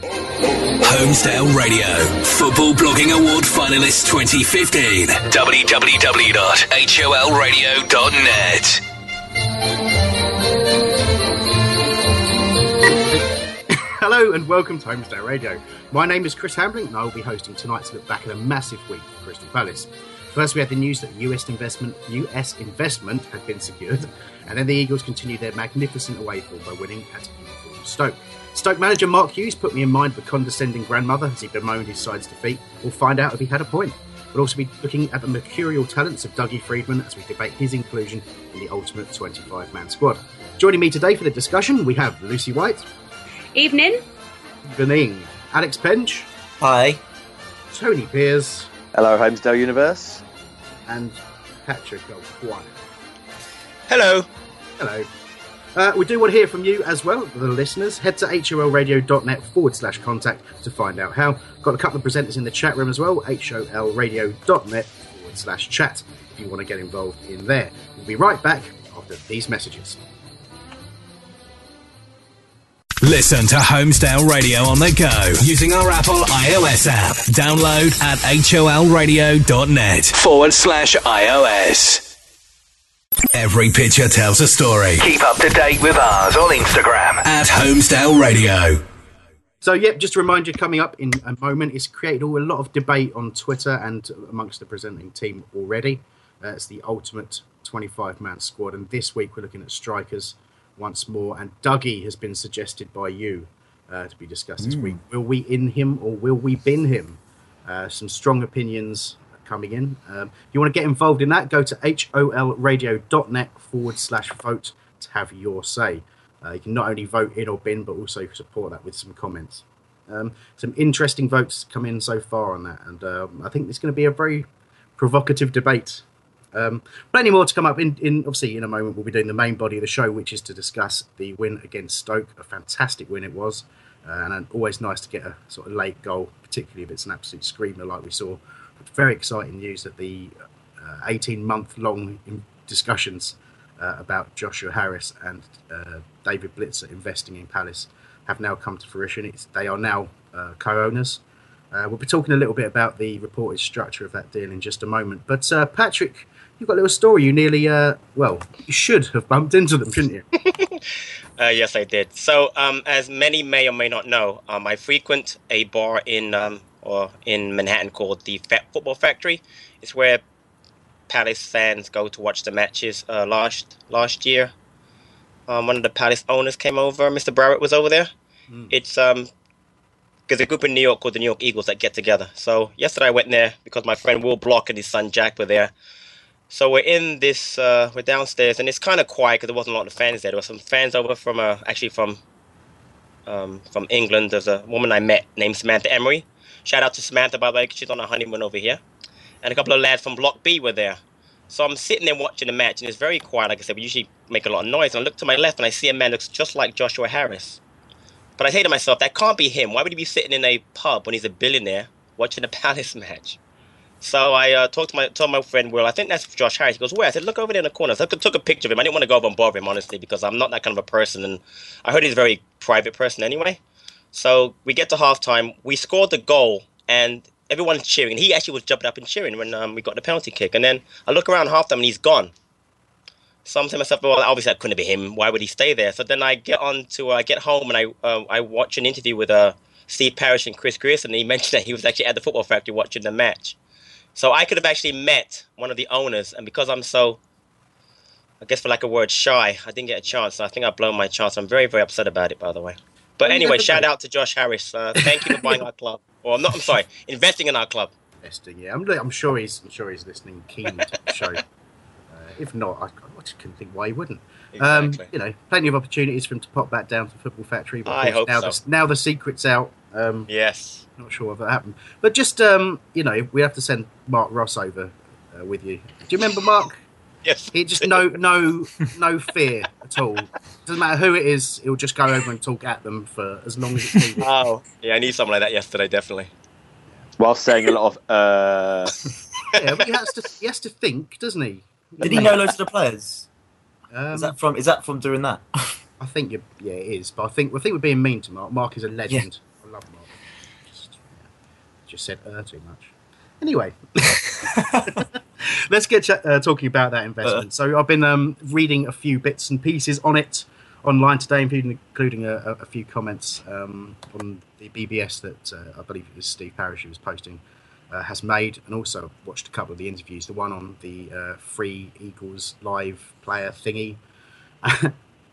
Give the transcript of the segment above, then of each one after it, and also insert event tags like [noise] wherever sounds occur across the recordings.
Holmesdale Radio, Football Blogging Award Finalist 2015. www.holradio.net. Hello and welcome to Holmesdale Radio. My name is Chris Hambling and I will be hosting tonight's look back at a massive week for Crystal Palace. First, we had the news that US investment US investment had been secured, and then the Eagles continued their magnificent away form by winning at Stoke. Stoke manager Mark Hughes put me in mind of a condescending grandmother as he bemoaned his side's defeat. We'll find out if he had a point. We'll also be looking at the mercurial talents of Dougie Freedman as we debate his inclusion in the ultimate 25 man squad. Joining me today for the discussion, we have Lucy White, Evening. Bening, Alex Pench, Hi. Tony Pears, Hello, Holmesdale Universe. and Patrick O'Quire. Hello. Hello. Uh, we do want to hear from you as well, the listeners. Head to holradio.net forward slash contact to find out how. Got a couple of presenters in the chat room as well, holradio.net forward slash chat if you want to get involved in there. We'll be right back after these messages. Listen to Holmesdale Radio on the go using our Apple iOS app. Download at holradio.net forward slash iOS. Every picture tells a story. Keep up to date with ours on Instagram at Holmesdale Radio. So, yep, just to remind you, coming up in a moment, it's created all, a lot of debate on Twitter and amongst the presenting team already. Uh, it's the ultimate 25 man squad, and this week we're looking at strikers once more. And Dougie has been suggested by you uh, to be discussed this week. Will we in him or will we bin him? Uh, some strong opinions coming in. Um, if you want to get involved in that, go to holradio.net forward slash vote to have your say. Uh, you can not only vote in or bin, but also support that with some comments. Um, some interesting votes come in so far on that, and um, I think it's going to be a very provocative debate. Um, plenty more to come up. In, in obviously, in a moment, we'll be doing the main body of the show, which is to discuss the win against Stoke. A fantastic win it was, uh, and always nice to get a sort of late goal, particularly if it's an absolute screamer like we saw. Very exciting news that the 18 month long discussions uh, about Joshua Harris and uh, David Blitzer investing in Palace have now come to fruition. It's, they are now uh, co owners. Uh, we'll be talking a little bit about the reported structure of that deal in just a moment. But uh, Patrick, you've got a little story. You nearly, uh, well, you should have bumped into them, shouldn't you? [laughs] Uh, yes, I did. So, um, as many may or may not know, um, I frequent a bar in um, or in Manhattan called the Football Factory. It's where Palace fans go to watch the matches. Uh, last last year, um, one of the Palace owners came over. Mr. Barrett was over there. It's um because a group in New York called the New York Eagles that get together. So yesterday I went there because my friend Will Block and his son Jack were there. So we're in this, uh, we're downstairs, and it's kind of quiet because there wasn't a lot of fans there. There were some fans over from, uh, actually from, um, from England. There's a woman I met named Samantha Emery. Shout out to Samantha, by the way, 'cause she's on a honeymoon over here. And a couple of lads from Block B were there. So I'm sitting there watching the match, and it's very quiet. Like I said, we usually make a lot of noise. And I look to my left, and I see a man looks just like Joshua Harris. But I say to myself, that can't be him. Why would he be sitting in a pub when he's a billionaire watching a [laughs] Palace match? So I uh, talked to my told my friend Will. I think that's Josh Harris. He goes, "Where?" I said, "Look over there in the corner." So I took a picture of him. I didn't want to go over and bother him honestly because I'm not that kind of a person, and I heard he's a very private person anyway. So we get to halftime. We scored the goal, and everyone's cheering. He actually was jumping up and cheering when um, we got the penalty kick. And then I look around halftime, and he's gone. So I'm saying myself, well, obviously that couldn't be him. Why would he stay there? So then I get on to, uh, I get home and I uh, I watch an interview with uh, Steve Parish and Chris Grierson, and he [laughs] mentioned that he was actually at the football factory watching the match. So I could have actually met one of the owners, and because I'm so, I guess for lack of word, shy, I didn't get a chance. So I think I've blown my chance. I'm very, very upset about it, by the way. But anyway, shout out to Josh Harris. Uh, thank you for buying our club. Or I'm not. I'm sorry, investing in our club. Investing, yeah. I'm, I'm sure he's. I'm sure he's listening, keen to the [laughs] show. Uh, if not, I, I just couldn't think why he wouldn't. Exactly. Um, you know, plenty of opportunities for him to pop back down to Football Factory. But I hope now so. The, now the secret's out. Um, Yes. Not sure if that happened, but just um, you know, we have to send Mark Ross over uh, with you. Do you remember Mark? Yes. He just no, no, no fear at all. Doesn't matter who it is. He'll just go over and talk at them for as long as it's needed. [laughs] Oh, yeah. I need something like that yesterday, definitely. While saying a lot of uh, yeah, but he has to. He has to think, doesn't he? Did he know loads of the players? Um, Is that from? Is that from doing that? I think you yeah, it is. But I think I think we're being mean to Mark. Mark is a legend. I love Mark. Just, yeah, just said uh too much. Anyway, [laughs] [laughs] let's get uh, talking about that investment. So I've been um, reading a few bits and pieces on it online today, including including a, a, a few comments um, on the BBS that uh, I believe it was Steve Parish who was posting. Uh, has made and also watched a couple of the interviews. The one on the uh, free Eagles live player thingy [laughs]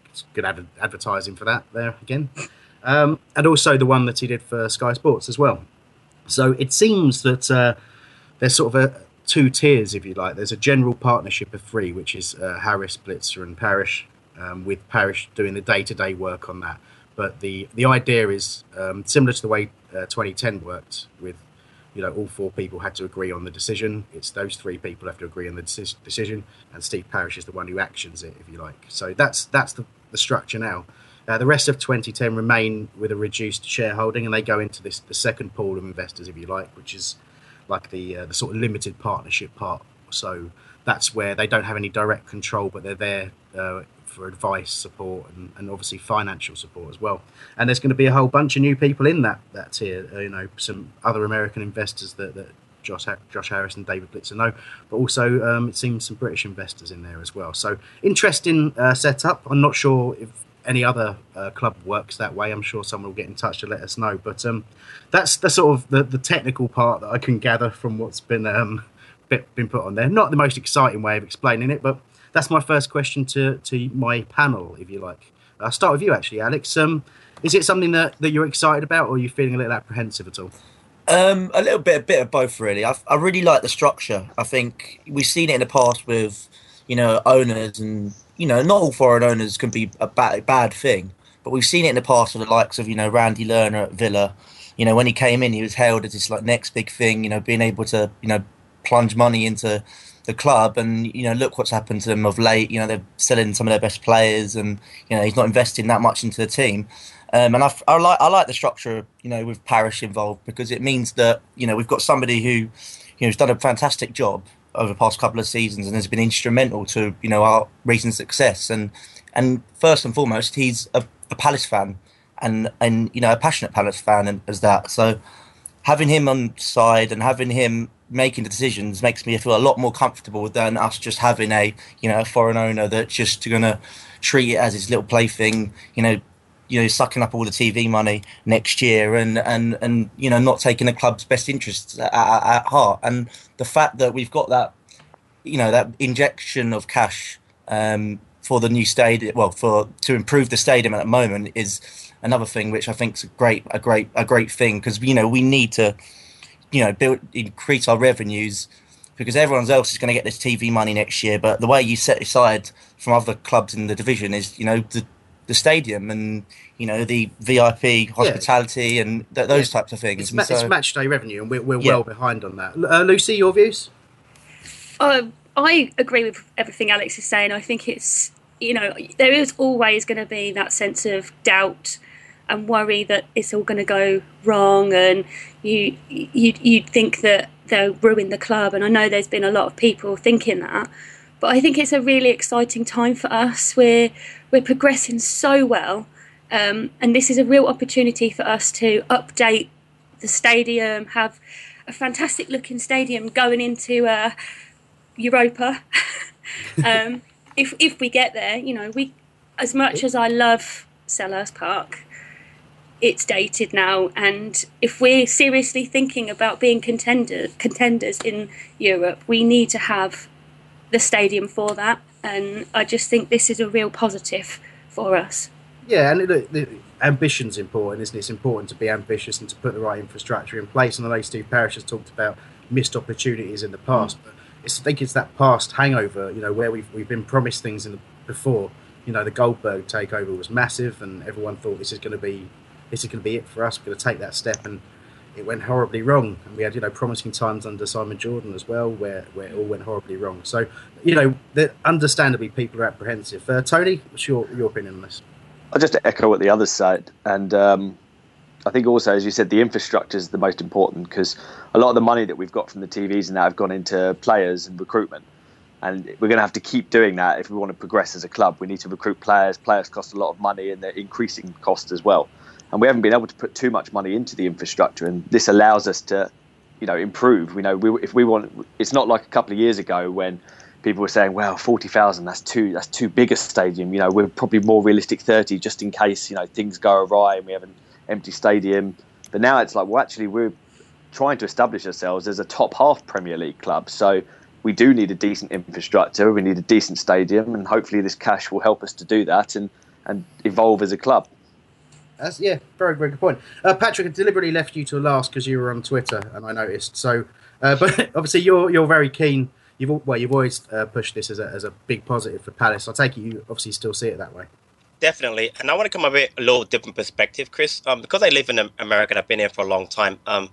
it's good ad- advertising for that there again. Um, and also the one that he did for Sky Sports as well. So it seems that uh, there's sort of a two tiers, if you like. There's a general partnership of three, which is uh, Harris, Blitzer, and Parish, um, with Parish doing the day-to-day work on that. But the the idea is um, similar to the way uh, 2010 worked, with you know all four people had to agree on the decision. It's those three people have to agree on the deci- decision, and Steve Parish is the one who actions it, if you like. So that's that's the, the structure now. Uh, the rest of 2010 remain with a reduced shareholding, and they go into this the second pool of investors, if you like, which is like the uh, the sort of limited partnership part. So that's where they don't have any direct control, but they're there uh, for advice, support, and, and obviously financial support as well. And there's going to be a whole bunch of new people in that that tier. Uh, you know, some other American investors that, that Josh Josh Harris and David Blitzer know, but also um, it seems some British investors in there as well. So interesting uh, setup. I'm not sure if any other uh, club works that way. I'm sure someone will get in touch to let us know. But um, that's the sort of the, the technical part that I can gather from what's been um, been put on there. Not the most exciting way of explaining it, but that's my first question to to my panel, if you like. I'll start with you, actually, Alex. Um, is it something that, that you're excited about, or are you feeling a little apprehensive at all? Um, a little bit, a bit of both, really. I, I really like the structure. I think we've seen it in the past with, you know, owners, and you know, not all foreign owners can be a bad bad thing, but we've seen it in the past with the likes of you know Randy Lerner at Villa. You know, when he came in, he was hailed as this like next big thing. You know, being able to you know plunge money into the club, and you know, look what's happened to them of late. You know, they're selling some of their best players, and you know, he's not investing that much into the team. Um, and I, I like I like the structure, you know, with Parish involved because it means that you know we've got somebody who, you know, has done a fantastic job over the past couple of seasons and has been instrumental to you know our recent success. And and first and foremost, he's a, a Palace fan, and and you know a passionate Palace fan and, as that. So having him on side and having him making the decisions makes me feel a lot more comfortable than us just having a you know a foreign owner that's just gonna treat it as his little plaything. You know you know sucking up all the TV money next year and and and you know not taking the club's best interests at, at, heart. And the fact that we've got that you know that injection of cash um, for the new stadium well for to improve the stadium at the moment is another thing which I think is a great a great a great thing. Because you know we need to you know build increase our revenues because everyone else is going to get this TV money next year. But the way you set aside from other clubs in the division is you know the the stadium and you know the VIP hospitality and th- those types of things. It's, And ma- so- it's match day revenue, and we're, we're Yeah. well behind on that. Uh, Lucy, your views? Um, I agree with everything Alex is saying. I think it's you know there is always going to be that sense of doubt and worry that it's all going to go wrong, and you you you think that they'll ruin the club. And I know there's been a lot of people thinking that. But I think it's a really exciting time for us. We're we're progressing so well, um, and this is a real opportunity for us to update the stadium, have a fantastic looking stadium going into uh, Europa. [laughs] um, if if we get there, you know, we as much as I love Selhurst Park, it's dated now, and if we're seriously thinking about being contender, contenders in Europe, we need to have the stadium for that. And I just think this is a real positive for us. Yeah, and the, the ambition's important, isn't it? It's important to be ambitious and to put the right infrastructure in place. And I know Steve Parish has talked about missed opportunities in the past, mm. but it's, I think it's that past hangover, you know, where we've, we've been promised things in the, before. You know, the Goldberg takeover was massive, and everyone thought this is going to be this is going to be it for us. We're going to take that step, and it went horribly wrong. And we had, you know, promising times under Simon Jordan as well, where, where it all went horribly wrong. So, you know, understandably, people are apprehensive. Uh, Tony, what's your, your opinion on this? I'll just echo what the others said. And um, I think also, as you said, the infrastructure is the most important because a lot of the money that we've got from the TVs and that have gone into players and recruitment. And we're going to have to keep doing that if we want to progress as a club. We need to recruit players. Players cost a lot of money and they're increasing cost as well and we haven't been able to put too much money into the infrastructure, and this allows us to, you know, improve. We know we, if we want, it's not like a couple of years ago when people were saying, "Well, forty thousand, that's too that's too big a stadium." You know, we're probably more realistic thirty, just in case you know things go awry and we have an empty stadium. But now it's like, well, actually, we're trying to establish ourselves as a top half Premier League club, so we do need a decent infrastructure, we need a decent stadium, and hopefully this cash will help us to do that and and evolve as a club. That's yeah, very very good point. Uh, Patrick, I deliberately left you to last because you were on Twitter, and I noticed. So, uh, [laughs] but obviously you're you're very keen. You've well, you've always uh, pushed this as a as a big positive for Palace. I take it you obviously still see it that way. Definitely, and I want to come a bit a little different perspective, Chris. Um, because I live in America and I've been here for a long time. Um,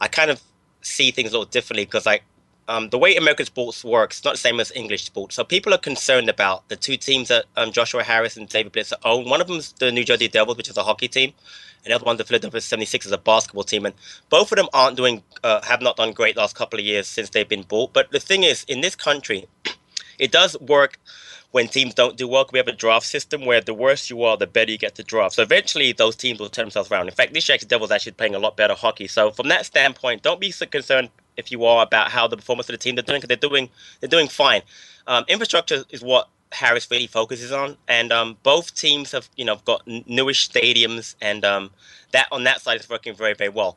I kind of see things a little differently because I um, the way American sports works is not the same as English sports. So people are concerned about the two teams that um, Joshua Harris and David Blitzer own. One of them is the New Jersey Devils, which is a hockey team, and the other one, the Philadelphia 76, is a basketball team. And both of them aren't doing, uh, have not done great last couple of years since they've been bought. But the thing is, in this country, [clears throat] it does work when teams don't do well. We have a draft system where the worse you are, the better you get to draft. So eventually, those teams will turn themselves around. In fact, this year, the Devils actually playing a lot better hockey. So from that standpoint, don't be so concerned if you are about how the performance of the team they're doing because they're doing they're doing fine. Um, infrastructure is what Harris really focuses on, and um, both teams have you know got newish stadiums, and um, that on that side is working very very well.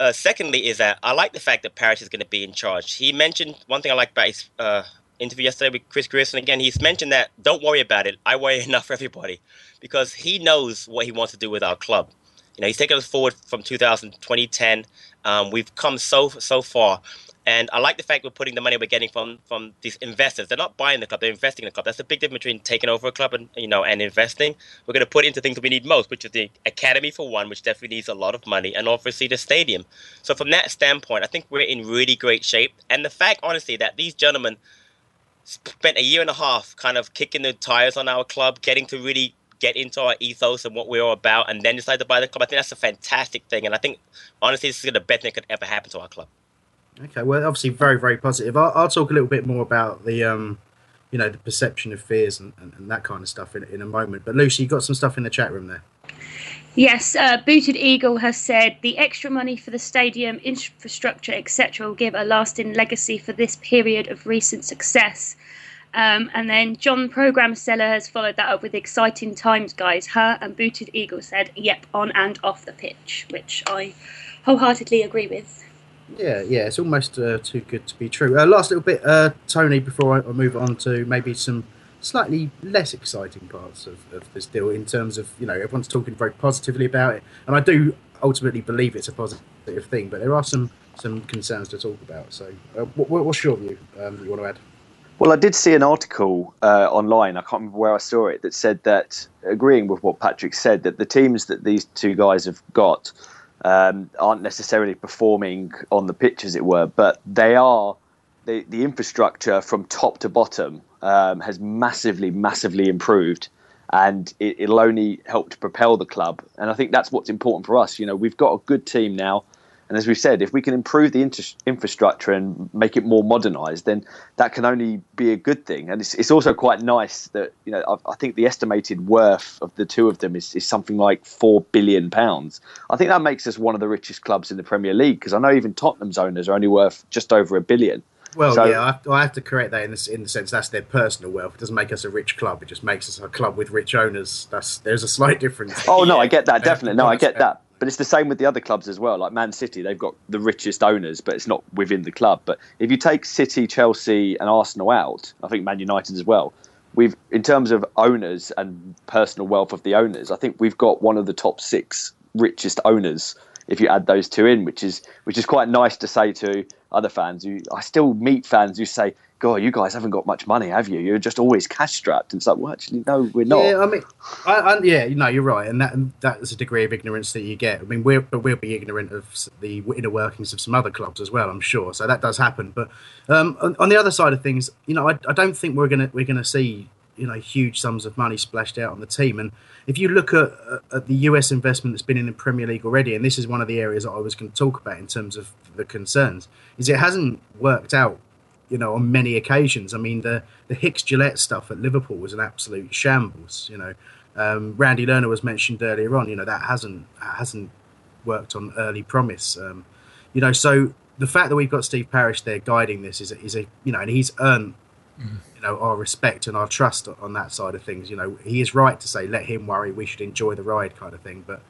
Uh, secondly, is that I like the fact that Parish is going to be in charge. He mentioned one thing I like about his uh, interview yesterday with Chris Grierson. Again, he's mentioned that don't worry about it. I worry [laughs] enough for everybody because he knows what he wants to do with our club. You know, he's taken us forward from 2000 2010. Um, we've come so so far, and I like the fact we're putting the money we're getting from from these investors. They're not buying the club; they're investing in the club. That's the big difference between taking over a club and you know and investing. We're going to put into things that we need most, which is the academy for one, which definitely needs a lot of money, and obviously the stadium. So from that standpoint, I think we're in really great shape. And the fact, honestly, that these gentlemen spent a year and a half kind of kicking the tires on our club, getting to really get into our ethos and what we're all about, and then decide to buy the club. I think that's a fantastic thing, and I think honestly, this is the best thing that could ever happen to our club. Okay, well, obviously, very very positive. I'll, I'll talk a little bit more about the, um, you know, the perception of fears and, and, and that kind of stuff in, in a moment. But Lucy, you got some stuff in the chat room there. Yes, uh, Booted Eagle has said the extra money for the stadium, infrastructure, etc., will give a lasting legacy for this period of recent success. Um, and then John Program Seller has followed that up with exciting times, guys. Her and Booted Eagle said, "Yep, on and off the pitch," which I wholeheartedly agree with. Yeah, yeah, it's almost uh, too good to be true. Uh, last little bit, uh, Tony, before I, move on to maybe some slightly less exciting parts of, of this deal in terms of, you know, everyone's talking very positively about it. And I do ultimately believe it's a positive thing, but there are some, some concerns to talk about. So, uh, what, what's your view um, you want to add? Well, I did see an article uh, online. I can't remember where I saw it that said that, agreeing with what Patrick said, that the teams that these two guys have got um, aren't necessarily performing on the pitch, as it were, but they are. The, the infrastructure from top to bottom um, has massively, massively improved, and it, it'll only help to propel the club. And I think that's what's important for us. You know, we've got a good team now. And as we've said, if we can improve the inter- infrastructure and make it more modernised, then that can only be a good thing. And it's, it's also quite nice that you know I, I, think the estimated worth of the two of them is, is something like four billion pounds. I think that makes us one of the richest clubs in the Premier League because I know even Tottenham's owners are only worth just over a billion. Well, so, yeah, I have, to, I have, to, correct that in the, in the sense that's their personal wealth. It doesn't make us a rich club. It just makes us a club with rich owners. That's there's a slight difference. Oh no, I get that [laughs] definitely. No, I get that. But it's the same with the other clubs as well. Like Man City, they've got the richest owners, but it's not within the club. But if you take City, Chelsea, and Arsenal out, I think Man United as well. We've, in terms of owners and personal wealth of the owners, I think we've got one of the top six richest owners if you add those two in, which is which is quite nice to say to other fans. Who I still meet fans who say, God, you guys haven't got much money, have you? You're just always cash strapped. And it's like, well, actually, no, we're not. Yeah, I mean, I, I, yeah, no, you're right, and that that is a degree of ignorance that you get. I mean, we're we'll be ignorant of the inner workings of some other clubs as well, I'm sure. So that does happen. But um, on, on, the other side of things, you know, I, I don't think we're gonna we're gonna see you know huge sums of money splashed out on the team. And if you look at, at the US investment that's been in the Premier League already, and this is one of the areas that I was going to talk about in terms of the concerns, is it hasn't worked out you know, on many occasions. I mean, the the Hicks Gillett stuff at Liverpool was an absolute shambles. You know, um, Randy Lerner was mentioned earlier on. You know, that hasn't hasn't worked on early promise. Um, you know, so the fact that we've got Steve Parish there guiding this is a, is a you know, and he's earned mm. You know our respect and our trust on that side of things. You know, he is right to say let him worry. We should enjoy the ride, kind of thing. But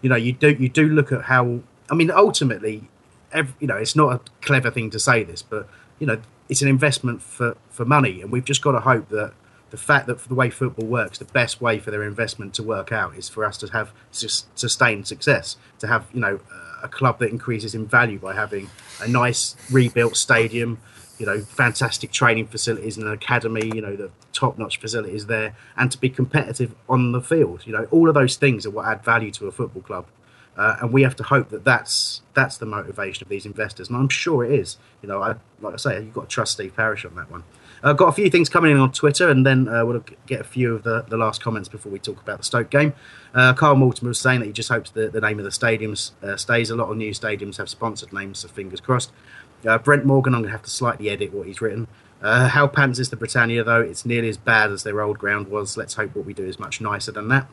you know, you do you do look at how. I mean, ultimately, every, you know, it's not a clever thing to say this, but you know, it's an investment for, for money, and we've just got to hope that the fact that for the way football works, the best way for their investment to work out is for us to have sustained success, to have you know a club that increases in value by having a nice rebuilt stadium, you know, fantastic training facilities and an academy, you know, the top-notch facilities there, and to be competitive on the field. You know, all of those things are what add value to a football club. Uh, and we have to hope that that's that's the motivation of these investors, and I'm sure it is. You know, I, like I say, you've got to trust Steve Parish on that one. I've uh, got a few things coming in on Twitter, and then uh, we'll get a few of the, the last comments before we talk about the Stoke game. Uh, Carl Mortimer was saying that he just hopes that the name of the stadiums uh, stays. A lot of new stadiums have sponsored names, so fingers crossed. Uh, Brent Morgan, I'm going to have to slightly edit what he's written. Uh, how pants is the Britannia, though? It's nearly as bad as their old ground was. Let's hope what we do is much nicer than that.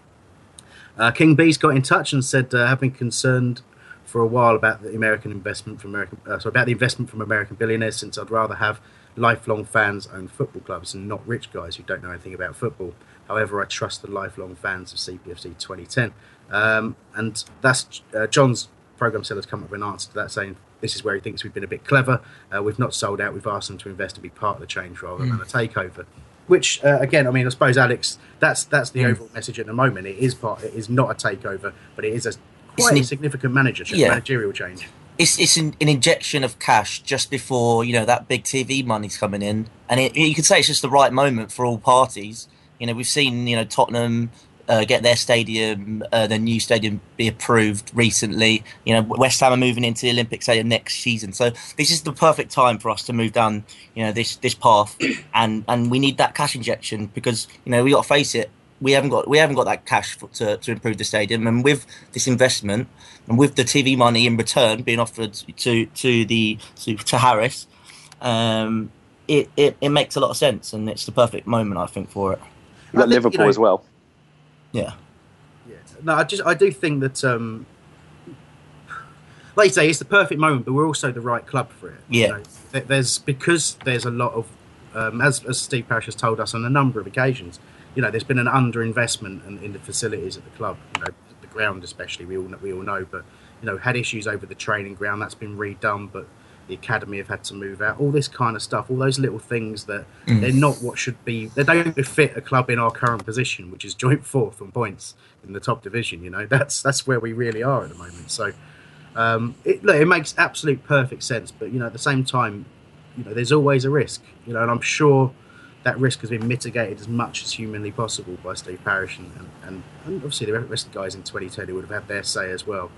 Uh, King Bees got in touch and said, uh, have been concerned for a while about the American investment from American, uh, sorry, about the investment from American billionaires. Since I'd rather have lifelong fans own football clubs and not rich guys who don't know anything about football. However, I trust the lifelong fans of CPFC 2010. Um, and that's uh, John's program has come up with an answer to that, saying this is where he thinks we've been a bit clever. Uh, we've not sold out. We've asked them to invest to be part of the change rather mm. than a takeover which uh, again, I mean, I suppose Alex, that's that's the mm. overall message at the moment. It is part, it is not a takeover, but it is a quite a significant manager yeah. managerial change. It's it's an, an, injection of cash just before you know that big TV money's coming in, and it, you could say it's just the right moment for all parties. You know, we've seen you know Tottenham uh, get their stadium, uh, their new stadium, be approved recently. You know, West Ham are moving into the Olympic Stadium next season, so this is the perfect time for us to move down, you know, this this path, [coughs] and and we need that cash injection because you know we got to face it. We haven't got we haven't got that cash for, to to improve the stadium, and with this investment and with the TV money in return being offered to to the to, to Harris, um, it, it it makes a lot of sense, and it's the perfect moment I think for it. You got Liverpool you know, as well. Yeah. Yeah. No, I just I do think that um, like you say, it's the perfect moment, but we're also the right club for it. Yeah. You know, there's because there's a lot of um, as, as Steve Parish has told us on a number of occasions, you know, there's been an underinvestment in, in the facilities at the club. You know, the ground especially, we all we all know, but you know, had issues over the training ground. That's been redone, but the academy have had to move out, all this kind of stuff, all those little things that mm. they're not what should be. They don't fit a club in our current position, which is joint [laughs] fourth on points in the top division. You know, that's that's where we really are at the moment. So, um, it, look, it makes absolute perfect sense, but you know, at the same time, you know, there's always a risk. You know, and I'm sure that risk has been mitigated as much as humanly possible by Steve Parish and, and, and obviously the rest of the guys in 2010 who would have had their say as well.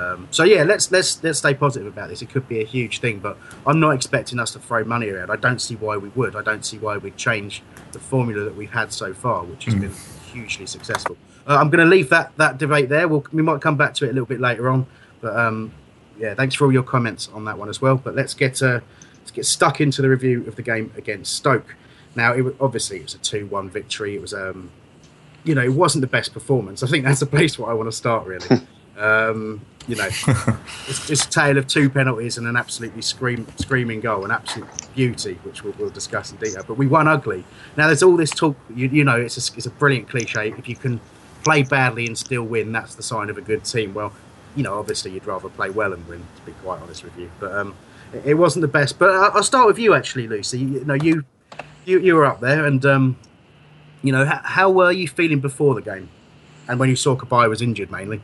Um, so yeah, let's let's let's stay positive about this. It could be a huge thing, but I'm not expecting us to throw money around. I don't see why we would. I don't see why we'd change the formula that we've had so far, which has mm. been hugely successful. Uh, I'm going to leave that that debate there. We'll, we might come back to it a little bit later on, but um, yeah, thanks for all your comments on that one as well. But let's get uh, let's get stuck into the review of the game against Stoke. Now, it, obviously, it was a two-one victory. It was, um, you know, it wasn't the best performance. I think that's the place where I want to start, really. [laughs] um, you know, [laughs] it's just a tale of two penalties and an absolutely scream, screaming goal, an absolute beauty, which we'll, we'll, discuss in detail. But we won ugly. Now, there's all this talk. You, you know, it's a, it's a brilliant cliche. If you can play badly and still win, that's the sign of a good team. Well, you know, obviously you'd rather play well and win, to be quite honest with you. But um, it, wasn't the best. But I'll start with you, actually, Lucy. You, know, you, you you were up there, and um, you know, how, how, were you feeling before the game, and when you saw Cabaye was injured, mainly?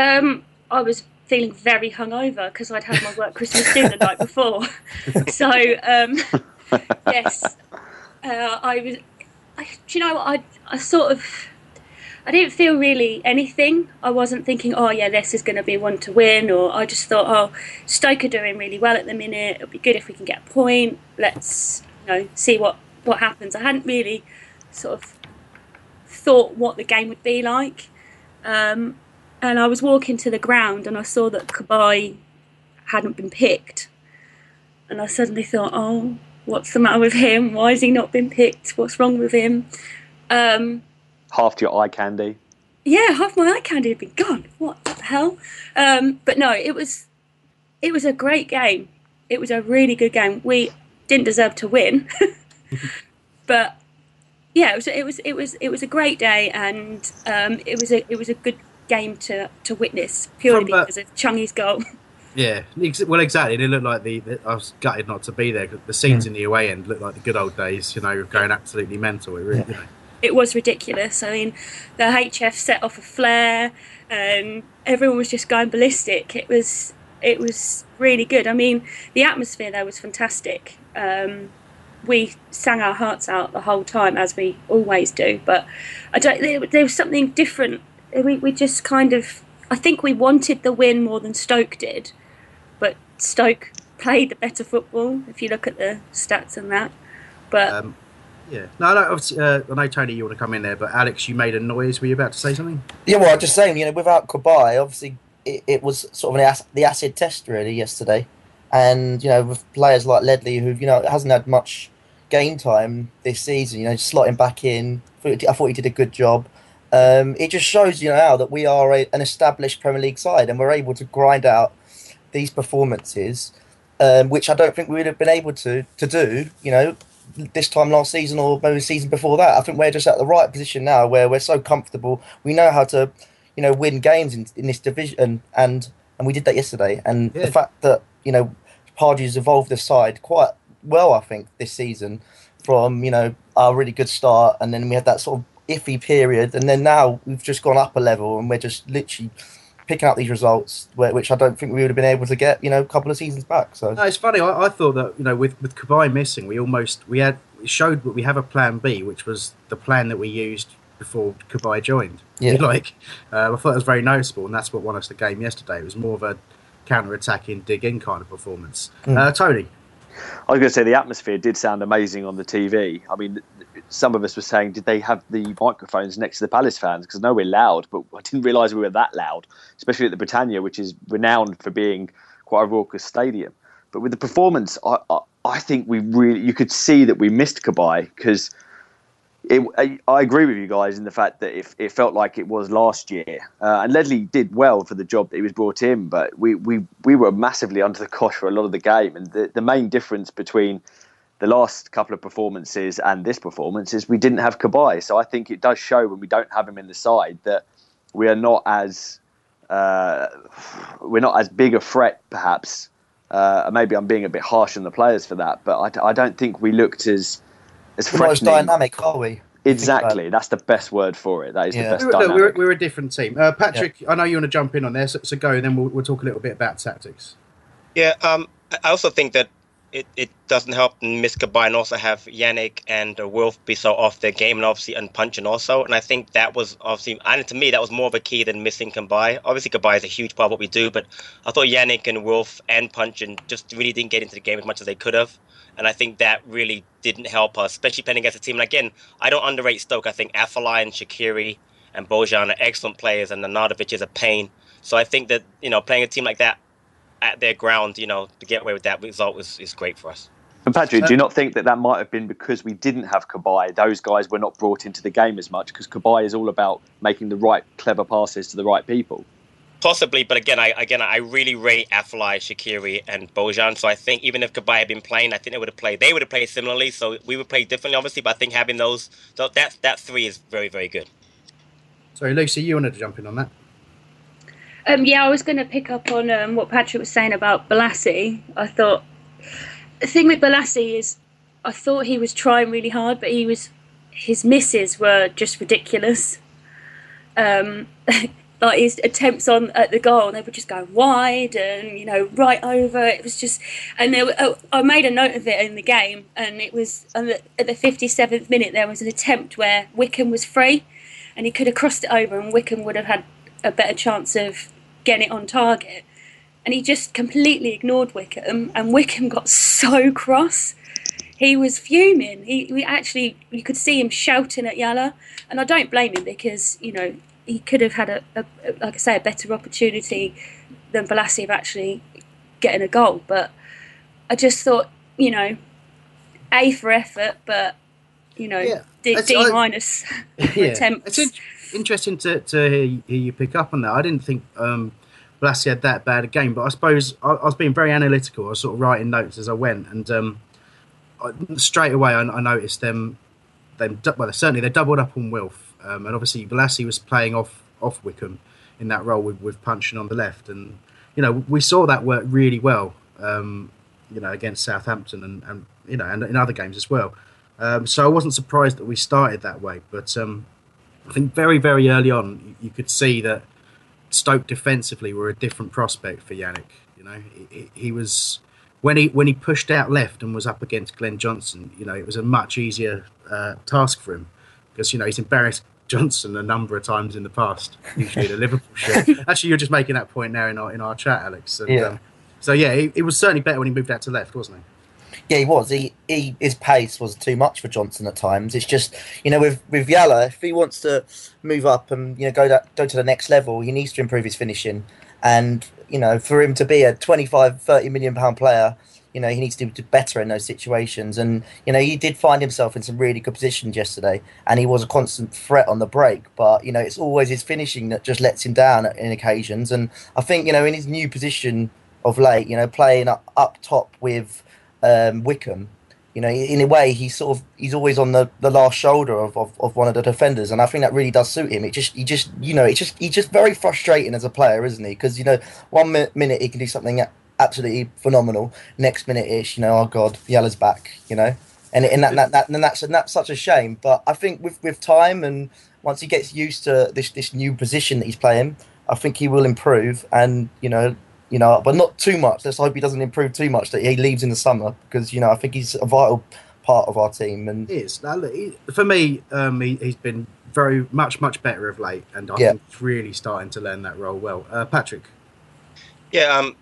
Um, I was feeling very hungover because I'd had my work Christmas dinner the night before. [laughs] so um, yes, uh, I was. I, do you know? I I sort of I didn't feel really anything. I wasn't thinking, oh yeah, this is going to be one to win, or I just thought, oh, Stoke are doing really well at the minute. It'll be good if we can get a point. Let's you know see what what happens. I hadn't really sort of thought what the game would be like, um, and I was walking to the ground and I saw that Cabaye hadn't been picked, and I suddenly thought, oh, what's the matter with him? Why has he not been picked? What's wrong with him? Um, half your eye candy. Yeah, half my eye candy had been gone. What the hell? Um, but no, it was it was a great game. It was a really good game. We didn't deserve to win, [laughs] but yeah, it was it was it was it was a great day, and um, it was a it was a good game to to witness purely From, uh, because of Chungy's goal. [laughs] Yeah, well, exactly. It looked like the, the, I was gutted not to be there. The scenes mm. in the away end looked like the good old days. You know, going absolutely mental. It really, yeah. you know it was ridiculous. I mean, the HF set off a flare, and everyone was just going ballistic. It was it was really good. I mean, the atmosphere there was fantastic. Um, we sang our hearts out the whole time, as we always do. But I don't. There, there was something different. We we just kind of. I think we wanted the win more than Stoke did, but Stoke played the better football. If you look at the stats and that, but. Um yeah. No, no. Uh, I know Tony, you want to come in there, but Alex, you made a noise. Were you about to say something? Yeah. Well, I'm just saying. You know, without Cabaye, obviously, it, it was sort of an the acid test really yesterday, and you know, with players like Ledley, who you know hasn't had much game time this season, you know, just slotting back in. I thought he did a good job. Um, it just shows you know now that we are a, an established Premier League side, and we're able to grind out these performances. Um, which I don't think we would have been able to to do, you know, this time last season or maybe the season before that. I think we're just at the right position now where we're so comfortable. We know how to, you know, win games in, in this division, and and we did that yesterday. And yeah. the fact that you know, Pardew's evolved the side quite well, I think, this season from you know our really good start, and then we had that sort of iffy period, and then now we've just gone up a level, and we're just literally picking up these results, which I don't think we would have been able to get, you know, a couple of seasons back. So no, it's funny. I, I thought that you know, with with Cabaye missing, we almost we had showed that we have a plan B, which was the plan that we used before Cabaye joined. Yeah, [laughs] like uh, I thought it was very noticeable, and that's what won us the game yesterday. It was more of a counter-attacking, dig-in kind of performance. Mm. Uh, Tony. I was going to say the atmosphere did sound amazing on the TV. I mean, some of us were saying, did they have the microphones next to the Palace fans? Because I know we're loud, but I didn't realise we were that loud, especially at the Britannia, which is renowned for being quite a raucous stadium. But with the performance, I, I, I think we really, you could see that we missed Cabaye because I, I, agree with you guys in the fact that it, it felt like it was last year. Uh, and Ledley did well for the job that he was brought in, but we, we, we were massively under the cosh for a lot of the game. And the, the main difference between the last couple of performances and this performance is we didn't have Cabaye. So I think it does show when we don't have him in the side that we are not as uh, we're not as big a threat, perhaps. Uh, maybe I'm being a bit harsh on the players for that, but I, I don't think we looked as as we're not as dynamic, are we? Exactly, that's the best word for it. That is yeah. the best. We're, look, we're, we're, a different team. Uh, Patrick, yeah. I know you want to jump in on there, so, so go, and then we'll, we'll talk a little bit about tactics. Yeah, um, I also think that it, it doesn't help Cabaye and also have Yannick and uh, Wilf be so off their game and obviously unpunching also. And I think that was obviously, and to me, that was more of a key than missing Cabaye. Obviously, Cabaye is a huge part of what we do, but I thought Yannick and Wilf and Puncheon just really didn't get into the game as much as they could have. And I think that really didn't help us, especially playing against a team. And again, I don't underrate Stoke. I think Afellay and Shaqiri and Bojan are excellent players, and Arnautovic is a pain. So I think that, you know, playing a team like that at their ground, you know, to get away with that result is, is great for us. And Patrick, do you not think that that might have been because we didn't have Cabaye? Those guys were not brought into the game as much because Cabaye is all about making the right clever passes to the right people. Possibly, but again, I again I really rate Afellay, Shaqiri, and Bojan. So I think even if Cabaye had been playing, I think they would have played. They would have played similarly. So we would play differently, obviously. But I think having those that that three is very very good. Sorry, Lucy, you wanted to jump in on that? Um, yeah, I was going to pick up on um, what Patrick was saying about Bolasie. I thought the thing with Bolasie is, I thought he was trying really hard, but he was his misses were just ridiculous. Um, [laughs] like his attempts on at the goal, they were just going wide and you know right over. It was just, and there, oh, I made a note of it in the game, and it was at the fifty seventh minute there was an attempt where Wickham was free, and he could have crossed it over, and Wickham would have had a better chance of getting it on target, and he just completely ignored Wickham, and Wickham got so cross. He was fuming. He we actually you could see him shouting at Yala, and I don't blame him because you know he could have had a, a, like I say a better opportunity than Bolasie of actually getting a goal. But I just thought, you know, A for effort, but you know, yeah. D, D minus [laughs] [laughs] yeah. attempts. It's in- interesting to, to hear, hear you pick up on that. I didn't think um, had that bad a game, but I suppose I, I, was being very analytical. I was sort of writing notes as I went, and um, I, straight away I, I noticed them. Them well, certainly they doubled up on Wilf um, and obviously, Bolasie was playing off off Wickham in that role with, with Puncheon on the left, and you know we saw that work really well. Um, you know against Southampton and, and you know and in other games as well. Um, so I wasn't surprised that we started that way, but um, I think very very early on you could see that Stoke defensively were a different prospect for Yannick. You know he, he was when he when he pushed out left and was up against Glenn Johnson. You know it was a much easier uh, task for him because you know he's embarrassed Johnson a number of times in the past, usually the Liverpool shirt. [laughs] Actually, you're just making that point now in our in our chat, Alex. And, yeah. Um, so yeah, it, was certainly better when he moved out to left, wasn't he? Yeah, he was. He, he his pace was too much for Johnson at times. It's just you know with with Yala, if he wants to move up and you know go to, go to the next level, he needs to improve his finishing. And you know, for him to be a 25, 30 million pound player you know he needs to do better in those situations and you know he did find himself in some really good positions yesterday and he was a constant threat on the break but you know it's always his finishing that just lets him down in occasions and i think you know in his new position of late you know playing up, up top with um, wickham you know in a way he's sort of he's always on the, the last shoulder of, of, of one of the defenders and i think that really does suit him it just he just you know it's just he's just very frustrating as a player isn't he because you know one minute he can do something absolutely phenomenal. Next minute ish, you know, oh god, Yala's back, you know, and and that, that, that and that's and that's such a shame. But I think with with time and once he gets used to this this new position that he's playing, I think he will improve. And you know, you know, but not too much. Let's hope he doesn't improve too much that he leaves in the summer because you know I think he's a vital part of our team. And he is for me. Um, he, has been very much much better of late, and I yeah. think he's really starting to learn that role well. Uh, Patrick. Yeah, um,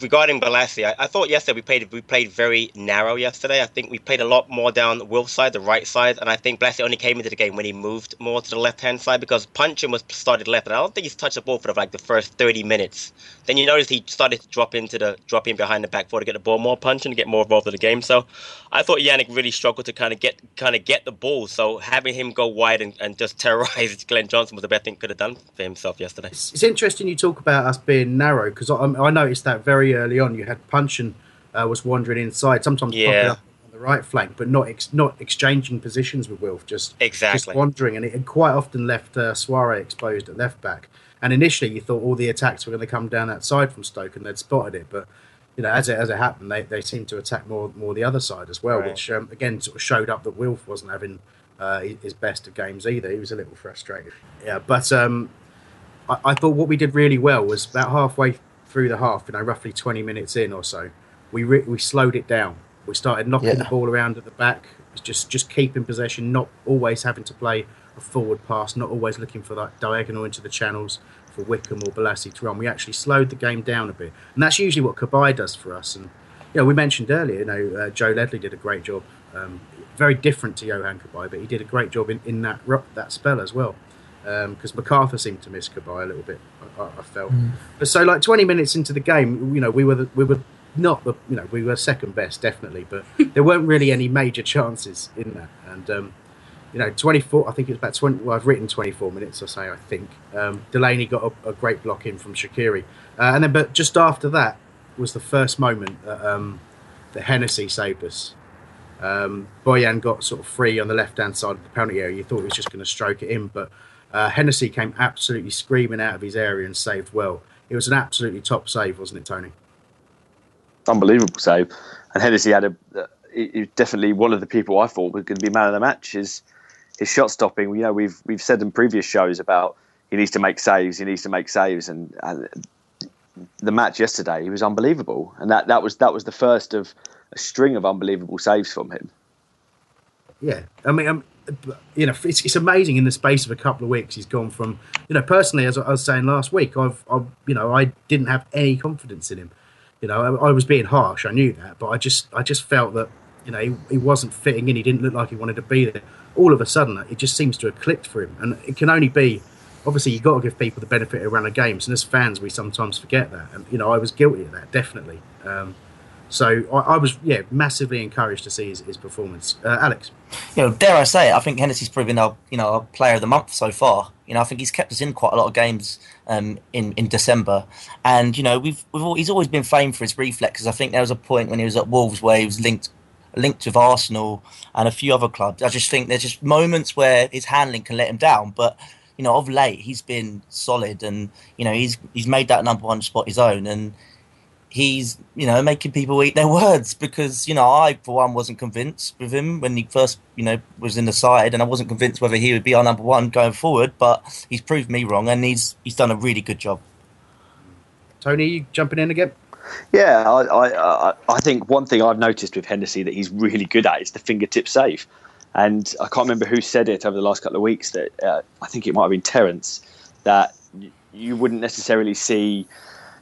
regarding Bolasie, I, I, thought yesterday we played we played very narrow yesterday. I think we played a lot more down the Wilf's side, the right side, and I think Bolasie only came into the game when he moved more to the left hand side because Puncheon was started left, and I don't think he's touched the ball for like the first thirty minutes. Then you notice he started to drop into the drop in behind the back four to get the ball more punch and get more involved in the game. So I thought Yannick really struggled to kind of get kind of get the ball. So having him go wide and, and just [laughs] terrorize Glenn Johnson was the best thing could have done for himself yesterday. It's, it's interesting you talk about us being narrow because I, I noticed that very early on. You had Puncheon uh, was wandering inside, sometimes yeah. popping up on the right flank, but not ex- not exchanging positions with Wilf, just exactly just wandering, and it had quite often left uh, Souaré exposed at left back. And initially, you thought all the attacks were going to come down that side from Stoke, and they'd spotted it, but you know, as it as it happened, they, they seemed to attack more more the other side as well, right. which um, again sort of showed up that Wilf wasn't having uh, his best of games either. He was a little frustrated. Yeah, but um, I, I, thought what we did really well was about halfway through the half, you know, roughly 20 minutes in or so, we re- we slowed it down. We started knocking yeah. the ball around at the back, just just keeping possession, not always having to play a forward pass, not always looking for that diagonal into the channels for Wickham or Bolasie to run. We actually slowed the game down a bit, and that's usually what Cabaye does for us. And you know, we mentioned earlier, you know, uh, Joe Ledley did a great job. Um, very different to Johan Cabaye, but he did a great job in, in that that spell as well. Because um, McArthur seemed to miss Cabaye a little bit. I, I felt, mm. but so like 20 minutes into the game, you know, we were the, we were not the you know we were second best definitely, but [laughs] there weren't really any major chances in that. And um, you know, 24. I think it's about 20. Well, I've written 24 minutes. I say I think um, Delaney got a, a, great block in from Shaqiri, uh, and then but just after that was the first moment that, um, that Hennessy saved us. Um, Bojan got sort of free on the left hand side of the penalty area. You thought he was just going to stroke it in, but uh, Hennessy came absolutely screaming out of his area and saved well. It was an absolutely top save, wasn't it, Tony? Unbelievable save. And Hennessy had a, uh, definitely one of the people I thought was going to be man of the match. His his shot stopping. You know, we've we've said in previous shows about he needs to make saves. He needs to make saves, and, and the match yesterday he was unbelievable. And that, that was that was the first of a string of unbelievable saves from him. Yeah, I mean, um, you know, it's, it's amazing in the space of a couple of weeks. He's gone from, you know, personally, as I was saying last week, I've, I've you know, I didn't have any confidence in him. You know, I, I, was being harsh. I knew that, but I just, I just felt that, you know, he, he wasn't fitting in. He didn't look like he wanted to be there. All of a sudden, it just seems to have clicked for him, and it can only be. Obviously, you've got to give people the benefit of run of games, and as fans, we sometimes forget that. And you know, I was guilty of that, definitely. Um, so I, I, was, yeah, massively encouraged to see his, his performance. Uh, Alex, you know, dare I say it? I think Hennessy's proven our, you know, our player of the month so far. You know, I think he's kept us in quite a lot of games um, in in December, and you know, we've we've all, he's always been famed for his reflexes. I think there was a point when he was at Wolves where he was linked linked with Arsenal and a few other clubs. I just think there's just moments where his handling can let him down, but you know, of late he's been solid, and you know, he's he's made that number one spot his own, and he's you know making people eat their words because you know I for one wasn't convinced with him when he first you know was in the side and I wasn't convinced whether he would be our number one going forward but he's proved me wrong and he's he's done a really good job. Tony, you jumping in again? Yeah, I, I I think one thing I've noticed with Hennessy that he's really good at is the fingertip save, and I can't remember who said it over the last couple of weeks that uh, I think it might have been Terence that you wouldn't necessarily see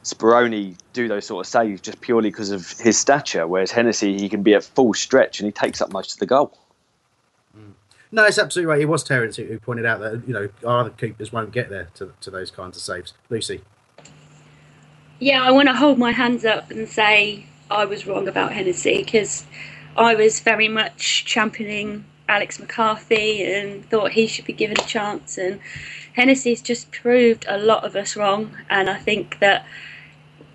Speroni do those sort of saves just purely because of his stature, whereas Hennessy he can be at full stretch and he takes up most of the goal. No, it's absolutely right. It was Terence who pointed out that you know our other keepers won't get there to, to those kinds of saves. Lucy. Yeah, I want to hold my hands up and say I was wrong about Hennessy because I was very much championing Alex McCarthy and thought he should be given a chance. And Hennessy's just proved a lot of us wrong. And I think that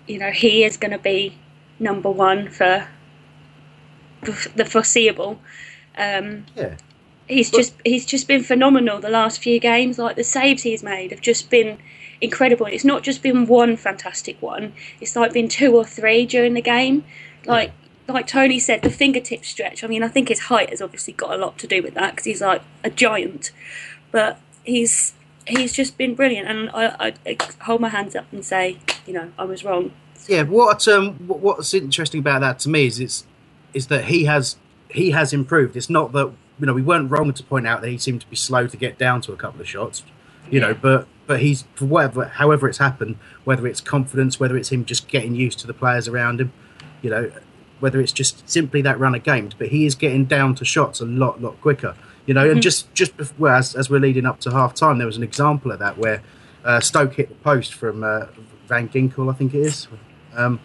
you know, he is going to be number one for, the foreseeable. Um, yeah. He's but, just he's just been phenomenal the last few games. Like the saves he's made have just been incredible. It's not just been one fantastic one. It's like been two or three during the game. Like like Tony said, the fingertip stretch. I mean, I think his height has obviously got a lot to do with that because he's like a giant. But he's he's just been brilliant, and I, I, hold my hands up and say, you know, I was wrong. Yeah, what um, what's interesting about that to me is it's is that he has he has improved. It's not that you know we weren't wrong to point out that he seemed to be slow to get down to a couple of shots, you yeah. know, but but he's for whatever however it's happened, whether it's confidence, whether it's him just getting used to the players around him, you know, whether it's just simply that run of games, but he is getting down to shots a lot lot quicker. You know, mm-hmm. and just just before, as, as we're leading up to half time, there was an example of that where uh, Stoke hit the post from uh, Van Ginkel, I think it is, um,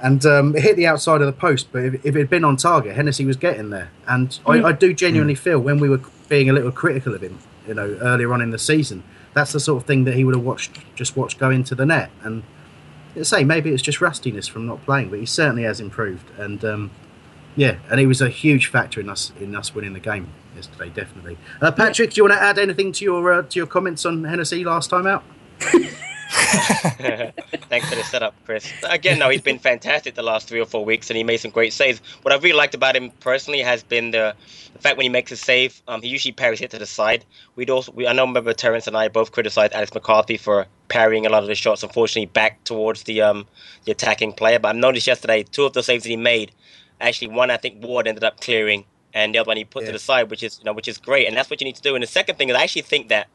and um, it hit the outside of the post. But if, if, it had been on target, Hennessy was getting there. And mm-hmm. I, I, do genuinely mm-hmm. feel when we were being a little critical of him, you know, earlier on in the season, that's the sort of thing that he would have watched, just watched go into the net. And say maybe it's just rustiness from not playing, but he certainly has improved. And um, yeah, and he was a huge factor in us in us winning the game yesterday, definitely. Uh, Patrick, do you want to add anything to your uh, to your comments on Hennessy last time out? [laughs] Thanks for the setup, Chris. Again, no, he's been fantastic the last three or four weeks, and he made some great saves. What I really liked about him personally has been the, the fact when he makes a save, um, he usually parries it to the side. We'd also, we, I know, remember Terence and I both criticized Alex McCarthy for parrying a lot of the shots, unfortunately, back towards the um the attacking player. But I noticed yesterday, two of the saves that he made, actually, one I think Ward ended up clearing and the other one he put yeah. to the side, which is you know which is great, and that's what you need to do. And the second thing is, I actually think that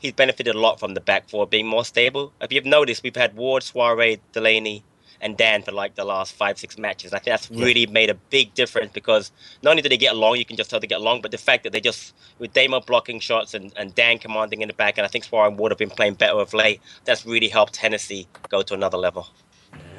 he's benefited a lot from the back four being more stable. If you've noticed, we've had Ward, Souaré, Delaney, and Dann for like the last five six matches. And I think that's really made a big difference because not only do they get along, you can just tell they get along, but the fact that they just with Damo blocking shots and, and Dann commanding in the back, and I think Souaré and Ward have been playing better of late. That's really helped Hennessy go to another level.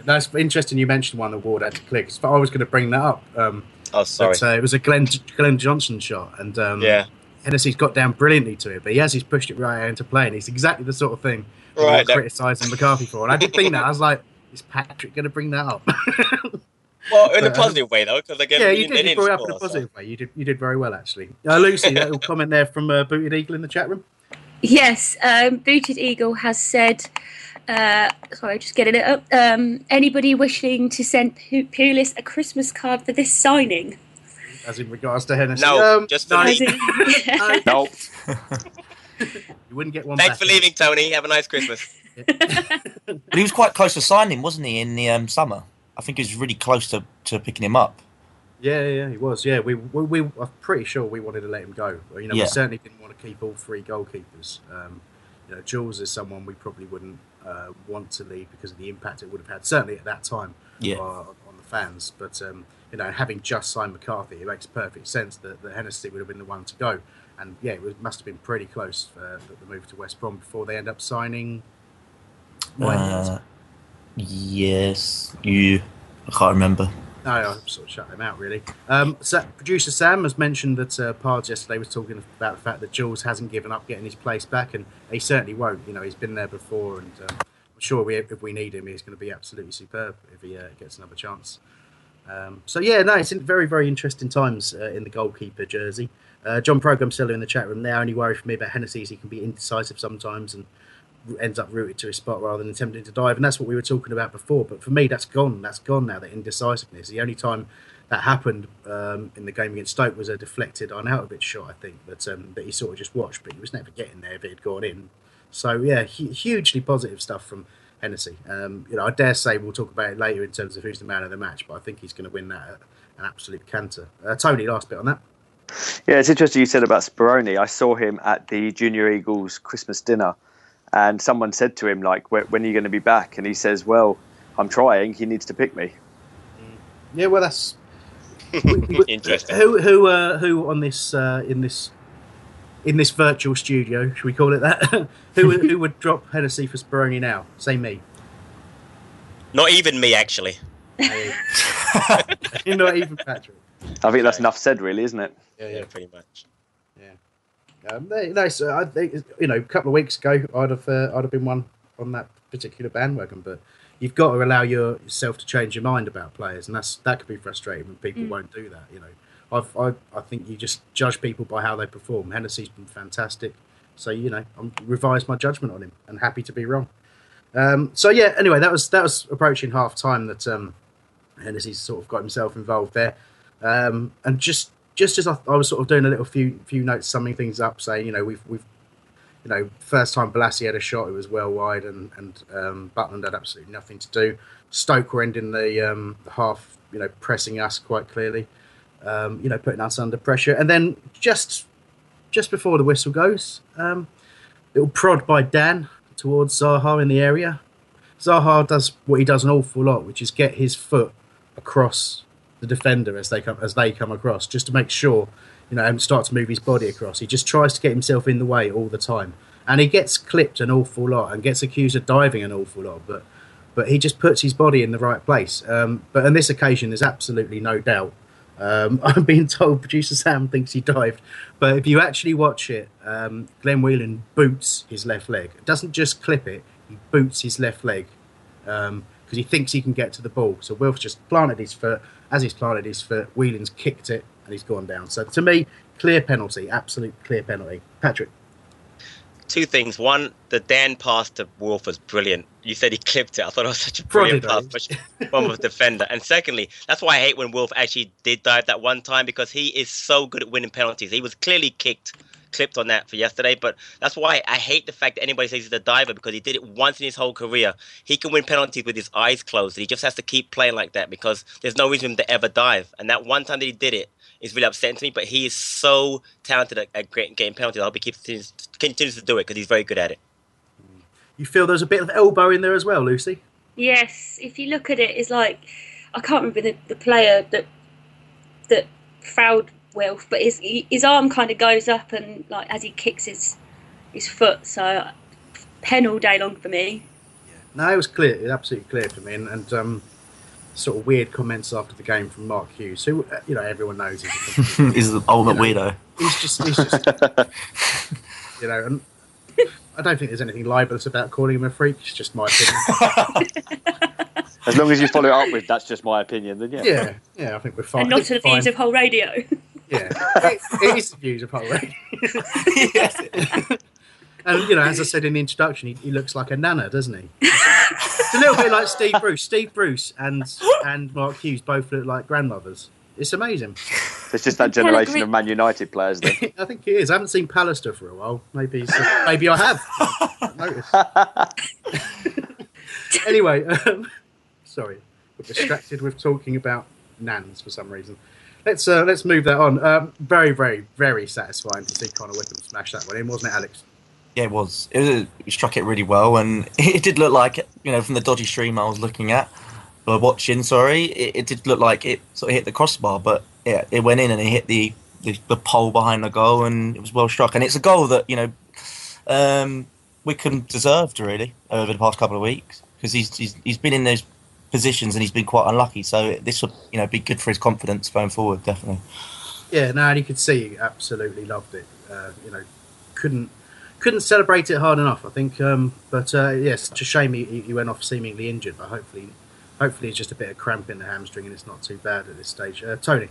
That's interesting. You mentioned one award that Ward had to click. I was going to bring that up. Um, oh, sorry. But, uh, it was a Glenn Glenn Johnson shot, and um, yeah, Hennessy's got down brilliantly to it. But he has he's pushed it right out into play, and it's exactly the sort of thing right, criticising McCarthy for. And I did think that I was like, is Patrick going to bring that up? [laughs] well, in a um, positive way though, because again, yeah, you did. You brought it up in a positive so. way. You did. You did very well actually. Uh, Lucy, that little comment there from uh, Booted Eagle in the chat room. Yes, um, Booted Eagle has said uh, sorry, just getting it up. Um, anybody wishing to send P- Pulis a Christmas card for this signing? As in regards to Hennessy? No, um, just for no. me. [laughs] no. [laughs] you wouldn't get one. Thanks for leaving, Tony. Have a nice Christmas. [laughs] but he was quite close to signing, wasn't he, in the um, summer? I think he was really close to, to picking him up. Yeah, yeah, he was. Yeah, we, we, we I'm pretty sure we wanted to let him go. You know, yeah. we certainly didn't want to keep all three goalkeepers. Um, you know, Jules is someone we probably wouldn't uh, want to leave because of the impact it would have had, certainly at that time, yeah. uh, on the fans. But um, you know, having just signed McCarthy, it makes perfect sense that, that Hennessy would have been the one to go. And yeah, it was, must have been pretty close for the move to West Brom before they end up signing. Uh, yes, you. I can't remember. No, I sort of shut them out really. Um, so producer Sam has mentioned that uh, Pards yesterday was talking about the fact that Jules hasn't given up getting his place back, and he certainly won't. You know, he's been there before, and uh, I'm sure we, if we need him, he's going to be absolutely superb if he uh, gets another chance. Um, so yeah, no, it's very very interesting times uh, in the goalkeeper jersey. Uh, John Program still in the chat room. Now, only worry for me about Hennessy is he can be indecisive sometimes and ends up rooted to his spot rather than attempting to dive. And that's what we were talking about before. But for me, that's gone. That's gone now. That indecisiveness. The only time that happened um, in the game against Stoke was a deflected on out of it shot. I think that um, that he sort of just watched, but he was never getting there if it had gone in. So yeah, hugely positive stuff from Hennessy. Um, you know, I dare say we'll talk about it later in terms of who's the man of the match, but I think he's going to win that an absolute canter. Uh, Tony, last bit on that. Yeah, it's interesting you said about Speroni. I saw him at the Junior Eagles Christmas dinner and someone said to him like when are you going to be back? And he says well i'm trying. He needs to pick me. Yeah well that's [laughs] [laughs] interesting. Who who uh, who on this uh, in this in this virtual studio should we call it that? [laughs] Who who would drop Hennessy for Speroni now? Say me. Not even me actually. You're not even Patrick. I think that's enough said really isn't it? Yeah yeah pretty much um, no, so I think you know, a couple of weeks ago, I'd have uh, I'd have been one on that particular bandwagon, but you've got to allow yourself to change your mind about players, and that's that could be frustrating when people mm. won't do that. You know, I've, I I think you just judge people by how they perform. Hennessy's been fantastic, so you know, I'm revised my judgment on him, and happy to be wrong. Um, so yeah, anyway, that was that was approaching half time that um, Hennessy's sort of got himself involved there, um, and just just as I, I, was sort of doing a little few few notes, summing things up, saying you know we've we've you know first time Bolasie had a shot, it was well wide, and and um, Butland had absolutely nothing to do. Stoke were ending the, um, the half, you know, pressing us quite clearly, um, you know, putting us under pressure, and then just just before the whistle goes, um, little prod by Dann towards Zaha in the area. Zaha does what he does an awful lot, which is get his foot across the defender as they come as they come across, just to make sure you know and start to move his body across. He just tries to get himself in the way all the time, and he gets clipped an awful lot and gets accused of diving an awful lot, but but he just puts his body in the right place. Um, but on this occasion, there's absolutely no doubt. Um, [laughs] I'm being told producer Sam thinks he dived, but if you actually watch it, um, Glenn Whelan boots his left leg. Doesn't just clip it; he boots his left leg because um, he thinks he can get to the ball. So Wilf just planted his foot, as he's planted his foot, Whelan's kicked it and he's gone down. So to me, clear penalty, absolute clear penalty. Patrick. Two things. One, the Dann pass to Wilf was brilliant. You said he clipped it. I thought it was such a brilliant pass from a defender. And secondly, that's why I hate when Wilf actually did dive that one time because he is so good at winning penalties. He was clearly kicked clipped on that for yesterday. But that's why I hate the fact that anybody says he's a diver because he did it once in his whole career. He can win penalties with his eyes closed. He just has to keep playing like that because there's no reason to ever dive. And that one time that he did it is really upsetting to me. But he is so talented at, at great game penalties. I hope he keeps continues to do it because he's very good at it. You feel there's a bit of elbow in there as well, Lucy? Yes, if you look at it, it's like I can't remember the, the player that that fouled Wilf, but his his arm kind of goes up and like as he kicks his his foot. So pen all day long for me. No, it was clear. It was absolutely clear for me, and, and um, sort of weird comments after the game from Mark Hughes, who uh, you know everyone knows he's, [laughs] He's the ultimate weirdo. he's just he's just [laughs] you know, and I don't think there's anything libelous about calling him a freak. It's just my opinion. [laughs] As long as you follow it up with that's just my opinion, then yeah. yeah, yeah, I think we're fine. and not to the Fine. views of whole radio. Yeah, [laughs] it, it is the views of whole radio. [laughs] and you know, as I said in the introduction, he, he looks like a nana, doesn't he? It's a little bit like Steve Bruce. Steve Bruce and and Mark Hughes both look like grandmothers. It's amazing. It's just that generation of Man United players then. [laughs] I think it is. I haven't seen Pallister for a while. Maybe he's, maybe I have. I noticed. anyway, um, sorry, we're distracted with talking about nans for some reason. Let's uh, let's move that on. Um, very, very, very satisfying to see Connor Wickham smash that one in, wasn't it, Alex? Yeah, it was. It was. He struck it really well, and [laughs] it did look like you know from the dodgy stream I was looking at or watching. Sorry, it, it did look like it sort of hit the crossbar, but yeah, it went in and it hit the, the the pole behind the goal, and it was well struck. And it's a goal that you know um, Wickham deserved really over the past couple of weeks because he's, he's he's been in those positions and he's been quite unlucky. So this would you know be good for his confidence going forward, definitely. Yeah, no, and you could see he absolutely loved it. Uh, you know, couldn't couldn't celebrate it hard enough, I think. Um, but uh, yeah, such a shame he, he went off seemingly injured. But hopefully, hopefully it's just a bit of cramp in the hamstring and it's not too bad at this stage. Uh, Tony,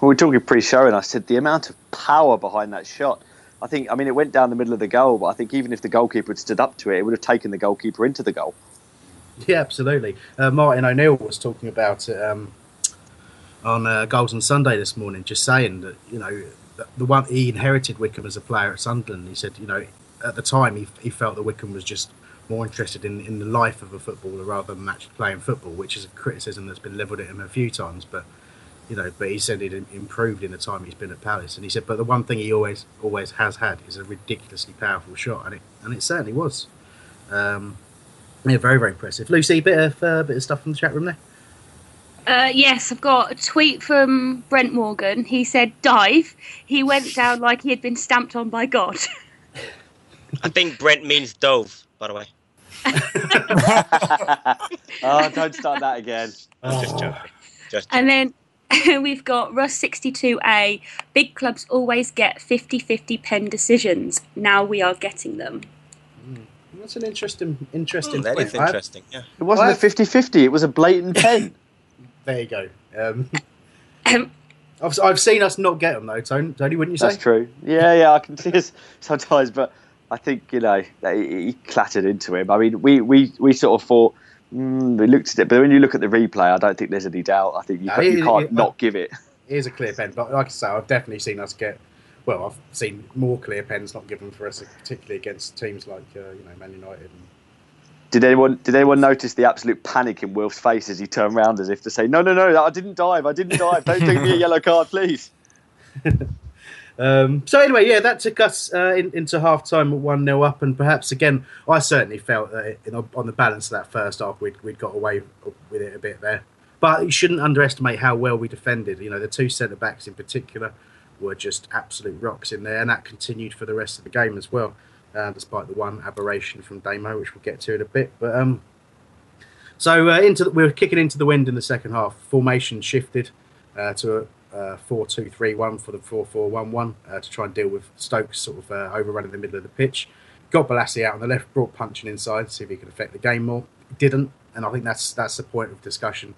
we are talking pre-show, and I said the amount of power behind that shot. I think, I mean, it went down the middle of the goal, but I think even if the goalkeeper had stood up to it, it would have taken the goalkeeper into the goal. [laughs] yeah, absolutely. Uh, Martin O'Neill was talking about it um, on uh, Goals on Sunday this morning, just saying that you know the- one he inherited Wickham as a player at Sunderland. He said, you know, at the time he, he felt that Wickham was just more interested in, in the life of a footballer rather than actually playing football, which is a criticism that's been levelled at him a few times. But you know, but he said he'd improved in the time he's been at Palace, and he said, but the one thing he always always has had is a ridiculously powerful shot, and it and it certainly was. Um, yeah, very very impressive. Lucy, bit of uh, bit of stuff from the chat room there. Uh, yes, I've got a tweet from Brent Morgan. He said, "Dive." He went down like he had been stamped on by God. I think Brent means dove, by the way. [laughs] Oh, don't [laughs] start that again. I'm just joking. Just And then [laughs] we've got Russ62A. Big clubs always get 50 50 pen decisions. Now we are getting them. That's an interesting interesting. that point. is I- interesting. Yeah. It wasn't Well, a 50-50, it was a blatant pen. [laughs] there you go. Um, Um, [laughs] I've, I've seen us not get them though, Tony. Tony, wouldn't you say? That's true. Yeah, yeah, I can see this sometimes, but I think you know that he, he clattered into him. I mean, we we, we sort of thought mm, we looked at it, but when you look at the replay, I don't think there's any doubt. I think you, No, can't- you it- can't it- not give it. It is a clear pen, but like I say, I've definitely seen us get. Well, I've seen more clear pens not given for us, particularly against teams like uh, you know Man United. And, Did anyone did anyone notice the absolute panic in Wilf's face as he turned round as if to say, "No, no, no, I didn't dive. I didn't dive. Don't give me a yellow card, please." [laughs] Um, so anyway, yeah, that took us uh, in, into half time at one 0 up, and perhaps again, I certainly felt that in, on the balance of that first half, we'd, we'd got away with it a bit there. But you shouldn't underestimate how well we defended. You know, the two centre backs in particular were just absolute rocks in there, and that continued for the rest of the game as well, uh, despite the one aberration from Damo, which we'll get to in a bit. But um, so uh, into the, we were kicking into the wind in the second half. Formation shifted uh, to a uh, 4-2-3-1 for the 4-4-1-1 uh, to try and deal with Stokes sort of uh, overrunning the middle of the pitch. Got Bolasie out on the left, brought Puncheon inside, see if he could affect the game more. Didn't, and I think that's that's the point of discussion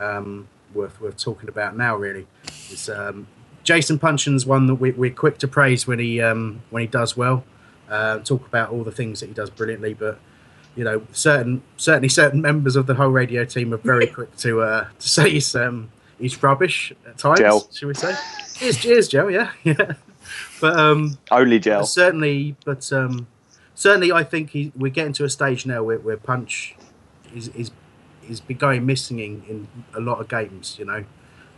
um, worth worth talking about now. Really, is um, Jason Puncheon's one that we, we're quick to praise when he um, when he does well. Uh, talk about all the things that he does brilliantly, but you know, certain certainly certain members of the whole radio team are very [laughs] quick to uh, to say he's um, he's rubbish at times. Gel. Shall we say? Cheers, cheers, Joe. Yeah, [laughs] yeah. But um, Only gel. certainly, but um, certainly, I think he, we're getting to a stage now where, where Punch is is is been going missing in, in a lot of games. You know,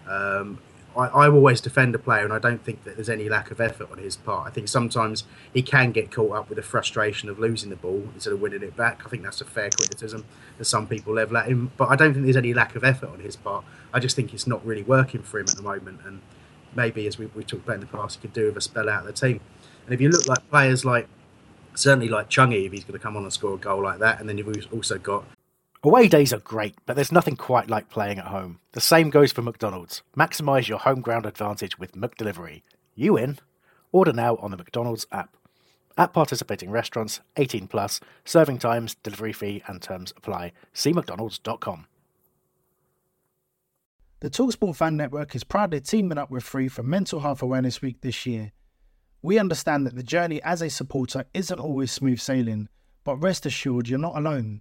um, I, I always defend a player, and I don't think that there's any lack of effort on his part. I think sometimes he can get caught up with the frustration of losing the ball instead of winning it back. I think that's a fair criticism that some people level at him, but I don't think there's any lack of effort on his part. I just think it's not really working for him at the moment, and maybe as we, we talked about in the past, he could do with a spell out of the team. And if you look like players like certainly like Chungy, if he's going to come on and score a goal like that, and then you've also got Away days are great, but there's nothing quite like playing at home. The same goes for McDonald's. Maximise your home ground advantage with McDelivery. You in? Order now on the McDonald's app. At participating restaurants, 18 plus, serving times, delivery fee, and terms apply. See McDonald's.com. The Talksport Fan Network is proudly teaming up with Free for Mental Health Awareness Week this year. We understand that the journey as a supporter isn't always smooth sailing, but rest assured you're not alone.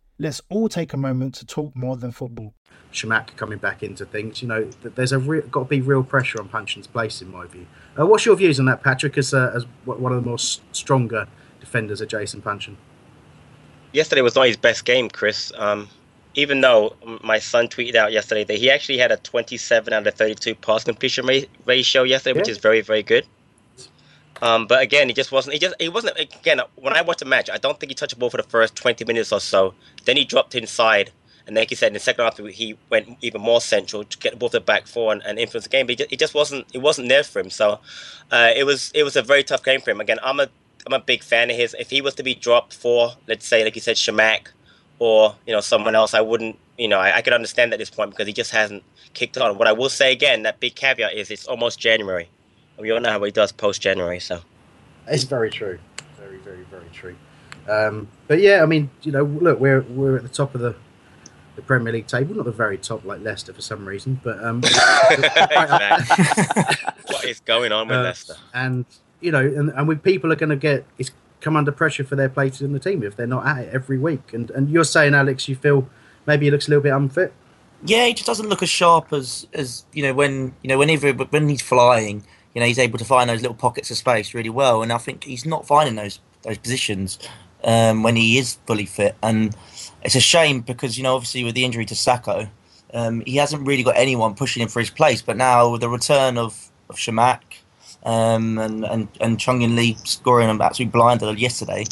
Let's all take a moment to talk more than football. Chamakh coming back into things. You know, there's a re- got to be real pressure on Puncheon's place, in my view. Uh, what's your views on that, Patrick, as, uh, as one of the more stronger defenders of Jason Puncheon? Yesterday was not his best game, Chris. Um, even though my son tweeted out yesterday that he actually had a 27 out of 32 pass completion ratio yesterday, yeah. which is very, very good. Um, but again, he just wasn't. He just he wasn't. Again, when I watched the match, I don't think he touched the ball for the first 20 minutes or so. Then he dropped inside and like you said, in the second half, he went even more central to get both the back four and, and influence the game. But it just wasn't it wasn't there for him. So uh, it was it was a very tough game for him. Again, I'm a I'm a big fan of his. If he was to be dropped for, let's say, like you said, Chamakh or you know someone else, I wouldn't. You know, I, I could understand at this point because he just hasn't kicked on. What I will say again, that big caveat is it's almost January. We all know how he does post January. So it's very true, very very very true. Um, but yeah, I mean, you know, look, we're we're at the top of the the Premier League table, not the very top like Leicester for some reason, but um, [laughs] what is going on with uh, Leicester? And you know, and, and when people are going to get it's come under pressure for their places in the team if they're not at it every week. And and you're saying, Alex, you feel maybe he looks a little bit unfit. Yeah, he just doesn't look as sharp as as you know when you know whenever when he's flying, you know he's able to find those little pockets of space really well, and I think he's not finding those those positions um, when he is fully fit and it's a shame because you know obviously with the injury to Sakho, um, he hasn't really got anyone pushing him for his place. But now with the return of of Chamakh um, and and and Chung-yong Lee scoring an absolute blinder yesterday,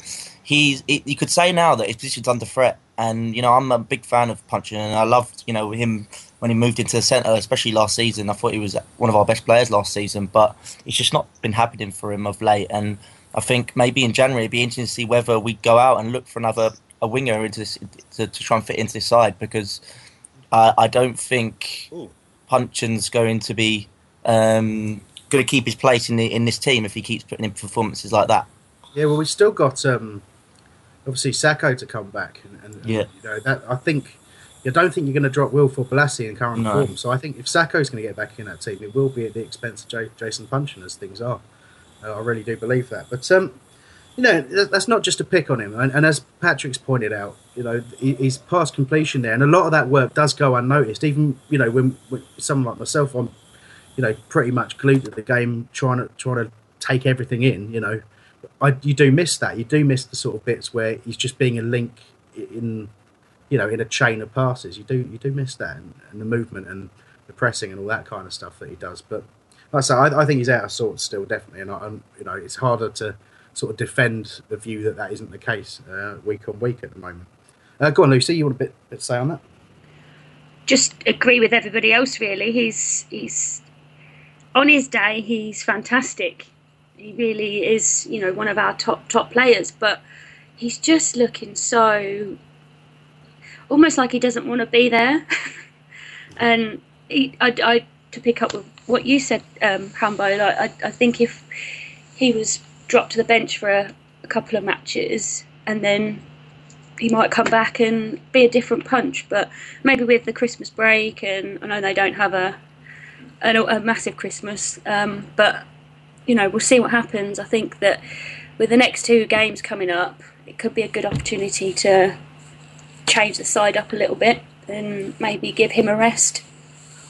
he's you could say now that his position's under threat. And you know I'm a big fan of Puncheon, and I loved you know him when he moved into the centre, especially last season. I thought he was one of our best players last season, but it's just not been happening for him of late. And I think maybe in January it'd be interesting to see whether we go out and look for another a winger into this, to, to try and fit into this side because uh, I don't think Ooh. Puncheon's going to be um, going to keep his place in the, in this team if he keeps putting in performances like that. Yeah, well, we've still got um, obviously Sakho to come back, and, and yeah, you know that I think. I don't think you're going to drop Wilfried Bolasie in current no. form. So I think if Sakho's going to get back in that team, it will be at the expense of J- Jason Puncheon as things are. Uh, I really do believe that. But um, you know, that's not just a pick on him. And, and, as Patrick's pointed out, you know, he's past completion there, and a lot of that work does go unnoticed. Even you know, when, when someone like myself, I'm, you know, pretty much glued to the game, trying to trying to take everything in. You know, I you do miss that. You do miss the sort of bits where he's just being a link in, you know, in a chain of passes. You do you do miss that and, and the movement and the pressing and all that kind of stuff that he does. But like I say, I, I think he's out of sorts still, definitely, and I, I'm, you know, it's harder to sort of defend the view that that isn't the case uh, week on week at the moment. Uh, go on, Lucy. You want a bit, bit to say on that? Just agree with everybody else. Really, he's he's on his day. He's fantastic. He really is. You know, one of our top top players. But he's just looking so almost like he doesn't want to be there. [laughs] and he, I, I, to pick up with what you said, um, like, I, I think if he was dropped to the bench for a, a couple of matches and then he might come back and be a different punch. But maybe with the Christmas break, and I know they don't have a a, a massive Christmas, um, but you know we'll see what happens. I think that with the next two games coming up, it could be a good opportunity to change the side up a little bit and maybe give him a rest.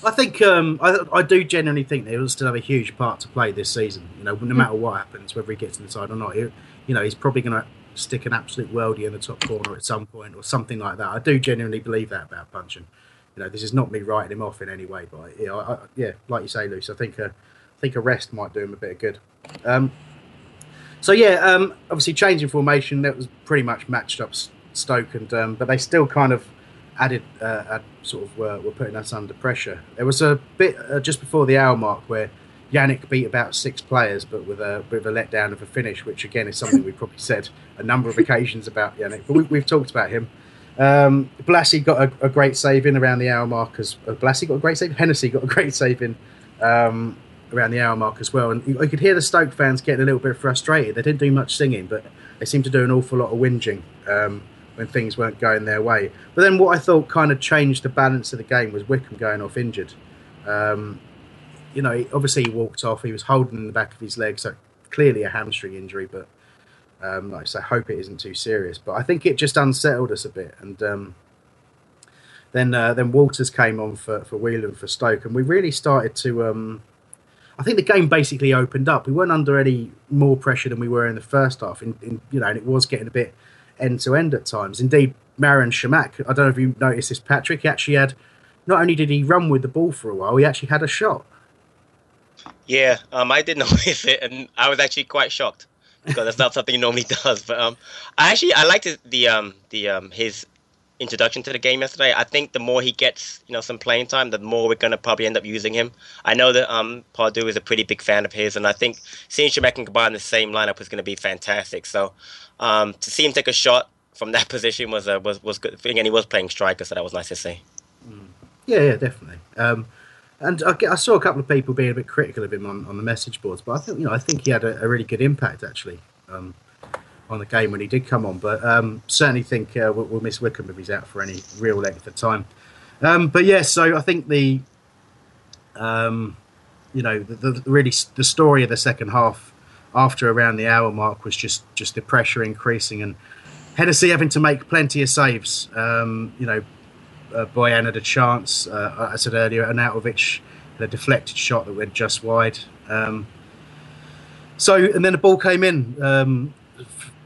I think um, I, I do genuinely think that he'll still have a huge part to play this season. You know, no matter what happens, whether he gets inside or not, he, you know, he's probably going to stick an absolute worldie in the top corner at some point or something like that. I do genuinely believe that about Puncheon. You know, this is not me writing him off in any way, but you know, I, yeah, like you say, Luce, I think a, I think a rest might do him a bit of good. Um, so yeah, um, obviously changing formation that was pretty much matched up Stoke, and um, but they still kind of added, uh, sort of were, were, putting us under pressure. There was a bit uh, just before the hour mark where Yannick beat about six players, but with a bit of a letdown of a finish, which again is something we probably said a number of occasions about Yannick. But we, have talked about him. Um, got a, a, great save in around the hour mark. As uh, got a great save. Hennessy got a great save in um, around the hour mark as well. And you, you, could hear the Stoke fans getting a little bit frustrated. They didn't do much singing, but they seemed to do an awful lot of whinging. Um, when things weren't going their way. But then what I thought kind of changed the balance of the game was Wickham going off injured. Um, you know, obviously he walked off. He was holding in the back of his leg, so clearly a hamstring injury. But um, like I say, hope it isn't too serious. But I think it just unsettled us a bit. And um, then uh, then Walters came on for for Whelan for Stoke, and we really started to. Um, I think the game basically opened up. We weren't under any more pressure than we were in the first half. In, in you know, and it was getting a bit end to end at times. Indeed, Marouane Chamakh, I don't know if you noticed this, Patrick, he actually had, not only did he run with the ball for a while, he actually had a shot. Yeah, um, I didn't [laughs] notice it, and I was actually quite shocked because that's not something he normally [laughs] does. But um, I actually I liked the um the um his introduction to the game yesterday. I think the more he gets, you know, some playing time, the more we're going to probably end up using him. I know that um, Pardew is a pretty big fan of his, and I think seeing Chamakh and combine the same lineup is going to be fantastic. So um, to see him take a shot from that [laughs] position was uh, was was good. thing, And he was playing striker, so that was nice to see. Mm. Yeah, yeah, definitely. Um, and I, I, saw a couple of people being a bit critical of him on, on the message boards, but I think you know I think he had a, a really good impact actually um, on the game when he did come on. But um, certainly think uh, we'll, we'll, miss Wickham if he's out for any real length of time. Um, but yeah, so I think the um, you know the, the, really the story of the second half after around the hour mark was just just the pressure increasing and Hennessy having to make plenty of saves. Um, you know, uh, Bojan had a chance. Uh, I said earlier, Arnautovic had a deflected shot that went just wide. Um, so, and then the ball came in, um,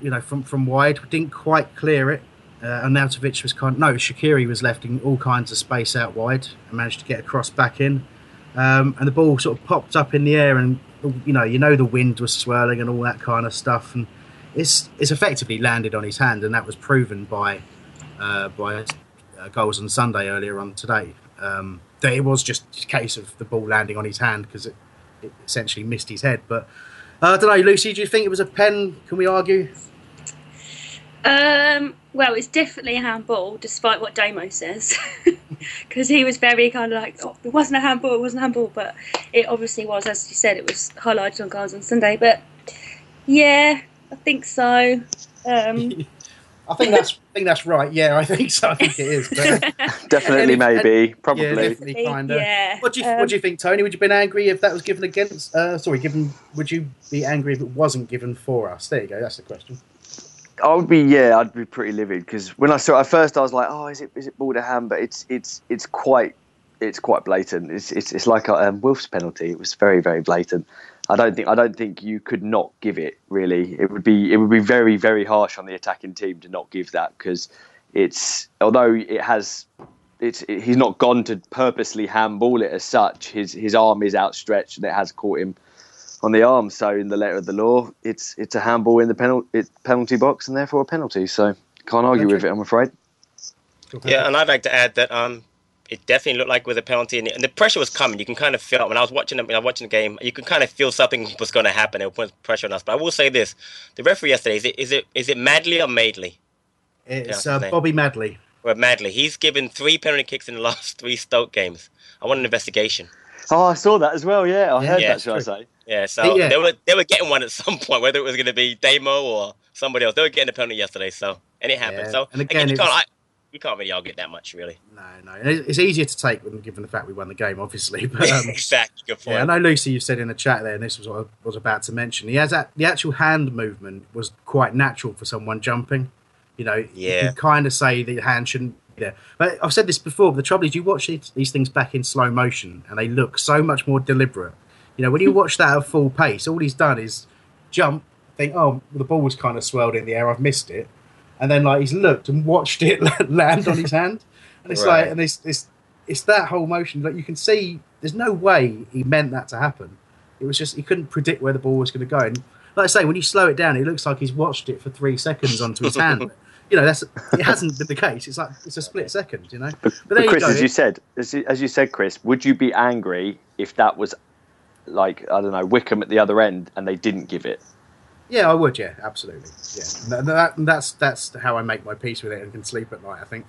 you know, from from wide. Didn't quite clear it. Uh, Arnautovic was kind. Of, no, Shaqiri was left in all kinds of space out wide and managed to get across back in. Um, and the ball sort of popped up in the air and you know, you know the wind was swirling and all that kind of stuff, and it's it's effectively landed on his hand, and that was proven by uh, by uh, goals on Sunday earlier on today. Um, that it was just a case of the ball landing on his hand because it, it, essentially missed his head. But uh, I don't know, Lucy. Do you think it was a pen? Can we argue? Um, well, it's definitely a handball, despite what Damo says, [laughs] because he was very kind of like, oh, it wasn't a handball, it wasn't a handball, but it obviously was, as you said, it was highlighted on Goals on Sunday. But yeah, I think so. Um, [laughs] I think that's I think that's right. Yeah, I think so. I think it is. But, [laughs] definitely, maybe, probably. Yeah, definitely, kind of. Yeah. What do you um, What do you think, Tony? Would you have been angry if that was given against? Uh, sorry, given. Would you be angry if it wasn't given for us? There you go. That's the question. I would be yeah, I'd be pretty livid because when I saw it at first, I was like, oh, is it is it ball to hand? But it's it's it's quite it's quite blatant. It's it's, it's like a um, Wilf's penalty. It was very very blatant. I don't think I don't think you could not give it. Really, it would be it would be very very harsh on the attacking team to not give that because it's although it has it's it, he's not gone to purposely handball it as such. His his arm is outstretched and it has caught him on the arm. So in the letter of the law, it's it's a handball in the penalty penalty box and therefore a penalty. So can't argue with it. I'm afraid. Yeah, and I'd like to add that um, it definitely looked like with a penalty, and, and the pressure was coming. You can kind of feel it when I was watching the, when I was watching the game. You can kind of feel something was going to happen. It was pressure on us. But I will say this: the referee yesterday is it is it is it Madley or Madley? It's uh, Bobby Madley. Well, Madley. He's given three penalty kicks in the [laughs] last three Stoke games. I want an investigation. Oh, I saw that as well. Yeah, I heard yeah, that. Shall I say? Yeah, so yeah. they were they were getting one at some point, whether it was going to be Damo or somebody else. They were getting a penalty yesterday, so and it happened. Yeah. So and again, I, you can't really argue that much, really. No, no. It's easier to take given the fact we won the game, obviously. [laughs] But um, [laughs] exactly, good point. Yeah, I know Lucy. You said in the chat there, and this was what I was about to mention. He has that, the actual hand movement was quite natural for someone jumping. You know, yeah. you kind of say the hand shouldn't be there. But I've said this before. But the trouble is, you watch these, these things back in slow motion, and they look so much more deliberate. You know, when you [laughs] watch that at full pace, all he's done is jump, think, oh, the ball was kind of swirled in the air. I've missed it and then like he's looked and watched it [laughs] land on his [laughs] hand, and it's right. like, and it's, it's it's that whole motion. Like you can see, there's no way he meant that to happen. It was just he couldn't predict where the ball was going to go. And like I say, when you slow it down, it looks like he's watched it for three seconds onto his hand. You know, that's it hasn't been the case. It's like it's a split second. You know, but, but, but Chris, you as you said, as you, as you said, Chris, would you be angry if that was like I don't know Wickham at the other end and they didn't give it? Yeah, I would. Yeah, absolutely. Yeah, that, that, that's that's how I make my peace with it and can sleep at night. I think.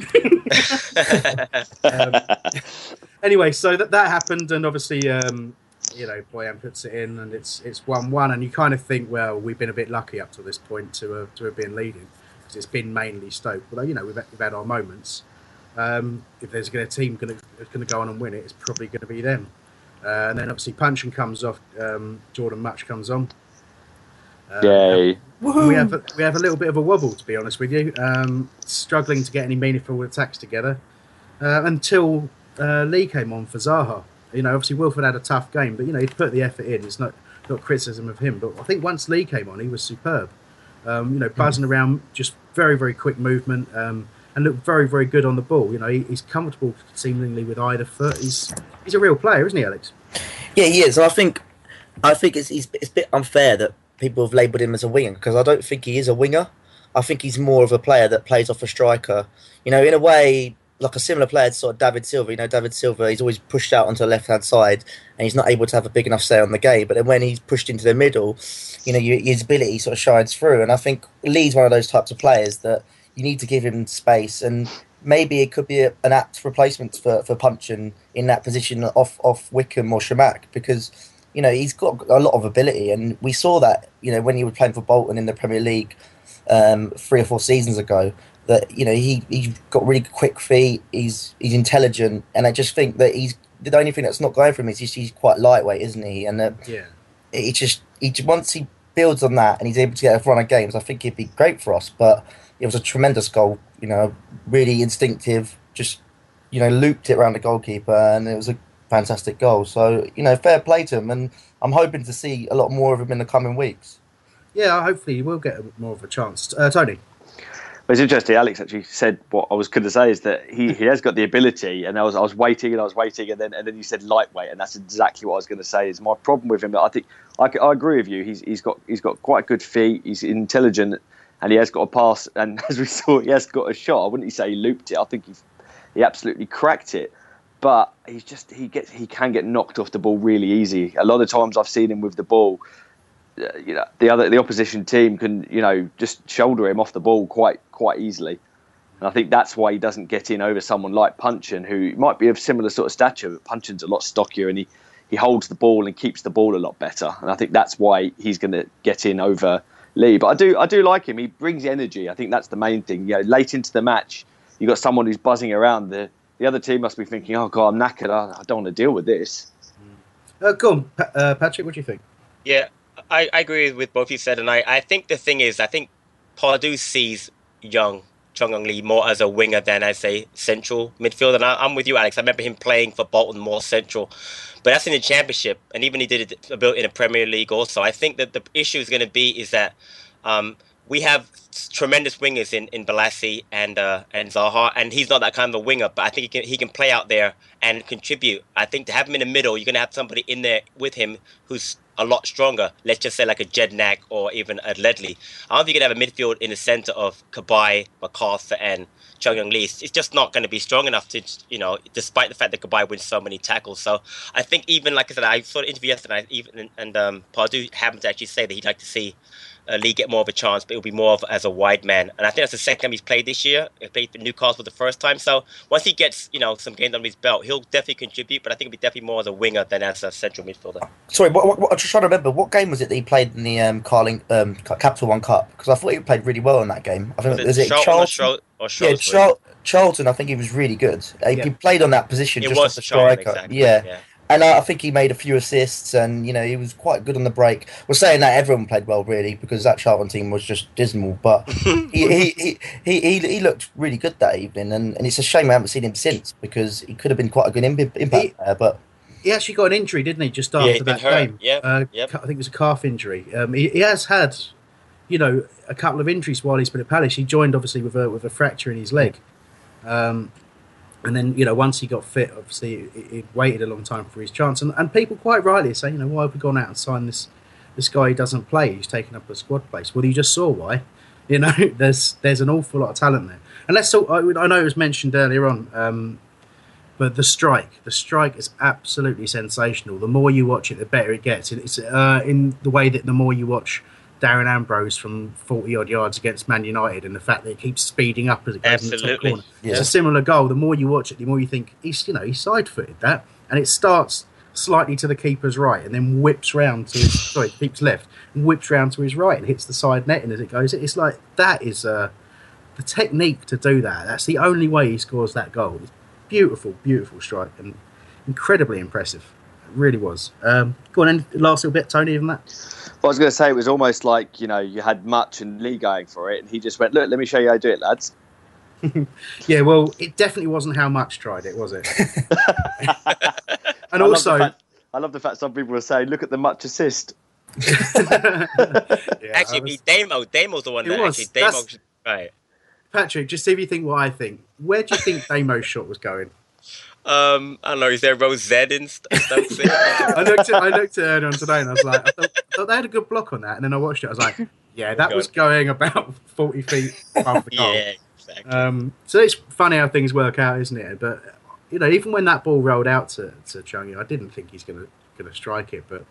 [laughs] um, [laughs] anyway, so that that happened, and obviously, um, you know, Bojan puts it in, and it's it's one one, and you kind of think, well, we've been a bit lucky up to this point to uh, to have been leading because it's been mainly Stoke. Although you know we've, we've had our moments. Um, if there's going a team going to go on and win it, it's probably going to be them. Uh, and then obviously Puncheon comes off, um, Jordon Mutch comes on. Um, Yay. We have a, we have a little bit of a wobble, to be honest with you. Um, struggling to get any meaningful attacks together uh, until uh, Lee came on for Zaha. You know, obviously Wilfried had a tough game, but you know he put the effort in. It's not not criticism of him, but I think once Lee came on, he was superb. Um, you know, buzzing around, just very very quick movement, um, and looked very very good on the ball. You know, he, he's comfortable seemingly with either foot. He's he's a real player, isn't he, Alex? Yeah, he is. I think I think it's, it's, it's a bit unfair that people have labelled him as a winger because I don't think he is a winger. I think he's more of a player that plays off a striker. You know, in a way, like a similar player to sort of David Silva. You know, David Silva, he's always pushed out onto the left hand side and he's not able to have a big enough say on the game. But then when he's pushed into the middle, you know, his ability sort of shines through. And I think Lee's one of those types of players that you need to give him space. And maybe it could be a, an apt replacement for, for Puncheon in that position off, off Wickham or Chamakh because you know, he's got a lot of ability, and we saw that, you know, when he was playing for Bolton in the Premier League um, three or four seasons ago. That you know he he's got really quick feet. He's he's intelligent, and I just think that he's the only thing that's not going for him is he's, he's quite lightweight, isn't he? And uh, yeah, he just he once he builds on that and he's able to get a run of games, I think he'd be great for us. But it was a tremendous goal, you know, really instinctive, just you know looped it around the goalkeeper, and it was a fantastic goal. So you know, fair play to him, and I'm hoping to see a lot more of him in the coming weeks. Yeah, hopefully he will get more of a chance. Uh, Tony. But it's interesting. Alex actually said what I was going to say is that he, he has got the ability, and I was I was waiting and I was waiting, and then and then you said lightweight, and that's exactly what I was going to say. Is my problem with him? I think I, I agree with you. He's he's got he's got quite good feet. He's intelligent, and he has got a pass. And [laughs] as we saw, he has got a shot. I wouldn't say he looped it. I think he he absolutely cracked it but he's just he gets he can get knocked off the ball really easy. A lot of times I've seen him with the ball. Uh, you know, the other the opposition team can you know just shoulder him off the ball quite quite easily, and I think that's why he doesn't get in over someone like Puncheon, who might be of similar sort of stature, but Puncheon's a lot stockier and he he holds the ball and keeps the ball a lot better, and I think that's why he's going to get in over Lee. But I do I do like him. He brings energy. I think that's the main thing. You know, late into the match, you've got someone who's buzzing around the the other team must be thinking, "Oh God, I'm knackered. I, don't want to deal with this." Uh, go on, pa- uh, Patrick. What do you think? Yeah, I, I agree with both you said, and I, I think the thing is, I think Pardew sees young Chung-yong Lee more as a winger than as a central midfielder. And I, am with you, Alex. I remember him playing for Bolton more central, but that's in the Championship, and even he did it a bit in the Premier League also. I think that the issue is going to be is that um, we have tremendous wingers in in Bolasie and uh, and Zaha, and he's not that kind of a winger, but I think he can he can play out there and contribute. I think to have him in the middle, you're going to have somebody in there with him who's a lot stronger. Let's just say like a Jedinak or even a Ledley. I don't think you can have a midfield in the centre of Cabaye, McArthur, and Chung-yong Lee. It's just not going to be strong enough to, you know, despite the fact that Cabaye wins so many tackles. So I think even like I said, I saw the interview yesterday, even and um, Pardew happened to actually say that he'd like to see uh, Lee get more of a chance, but it'll be more of as a wide man. And I think that's the second time he's played this year. He played for Newcastle for the first time. So once he gets, you know, some games under his belt, he'll definitely contribute. But I think it'll be definitely more as a winger than as a central midfielder. Sorry, what, what, what, I'm just trying to remember. What game was it that he played in the um, Carling um, Capital One Cup? Because I thought he played really well in that game. I think Was was, it it Charlton or Charlton? Or yeah, Shrewsbury? Char- Charlton. I think he was really good. Uh, He Yeah. played on that position It just was as a Charlton, striker. exactly, Yeah. yeah. And uh, I think he made a few assists, and you know he was quite good on the break. We're saying that everyone played well, really, because that Charlton team was just dismal. But [laughs] he, he, he, he, he, he looked really good that evening, and, and it's a shame I haven't seen him since because he could have been quite a good impact He- there. But He actually got an injury, didn't he, just after he'd that hurt. game? Yep, Uh, yep. I think it was a calf injury. Um, he, he has had, you know, a couple of injuries while he's been at Palace. He joined obviously with a with a fracture in his leg, um, and then you know once he got fit, obviously he, waited a long time for his chance. And, and people quite rightly say, you know, why have we gone out and signed this this guy who doesn't play? He's taken up a squad place. Well, you just saw why. [laughs] You know, there's there's an awful lot of talent there. And let's talk. I, I know it was mentioned earlier on. Um, but the strike, the strike is absolutely sensational. The more you watch it, the better it gets. It's uh, in the way that the more you watch Darren Ambrose from forty odd yards against Man United, and the fact that it keeps speeding up as it goes in the top corner. Yeah. It's a similar goal. The more you watch it, the more you think he's, you know, he side footed that, and it starts slightly to the keeper's right, and then whips round to his [laughs] sorry, keeps left, and whips round to his right, and hits the side netting as it goes. It's like that is uh, the technique to do that. That's the only way he scores that goal. It's beautiful, beautiful strike, and incredibly impressive. It really was. Um, go on, and last little bit, Tony. Even that. Well, I was going to say it was almost like you know you had Mutch and Lee going for it, and he just went, "Look, let me show you how to do it, lads." [laughs] Yeah, well, it definitely wasn't how Mutch tried it, was it? [laughs] and I love also, fact- I love the fact some people were saying, "Look at the Mutch assist." [laughs] yeah, Actually, was- it'd be Damo. Damo's the one that was. actually Damo. That's- Right. Patrick, just see if you think what I think. Where do you think Damo's shot was going? Um, I don't know. Is there Rose Z in St- Stoke [laughs] City? I looked at I looked at earlier on today and I was like, I thought, I thought they had a good block on that, and then I watched it. I was like, yeah, that was going about [laughs] forty feet above the goal. yeah, exactly. Um, so it's funny how things work out, isn't it? But you know, even when that ball rolled out to to Chungi, I didn't think he's going to going to strike it. But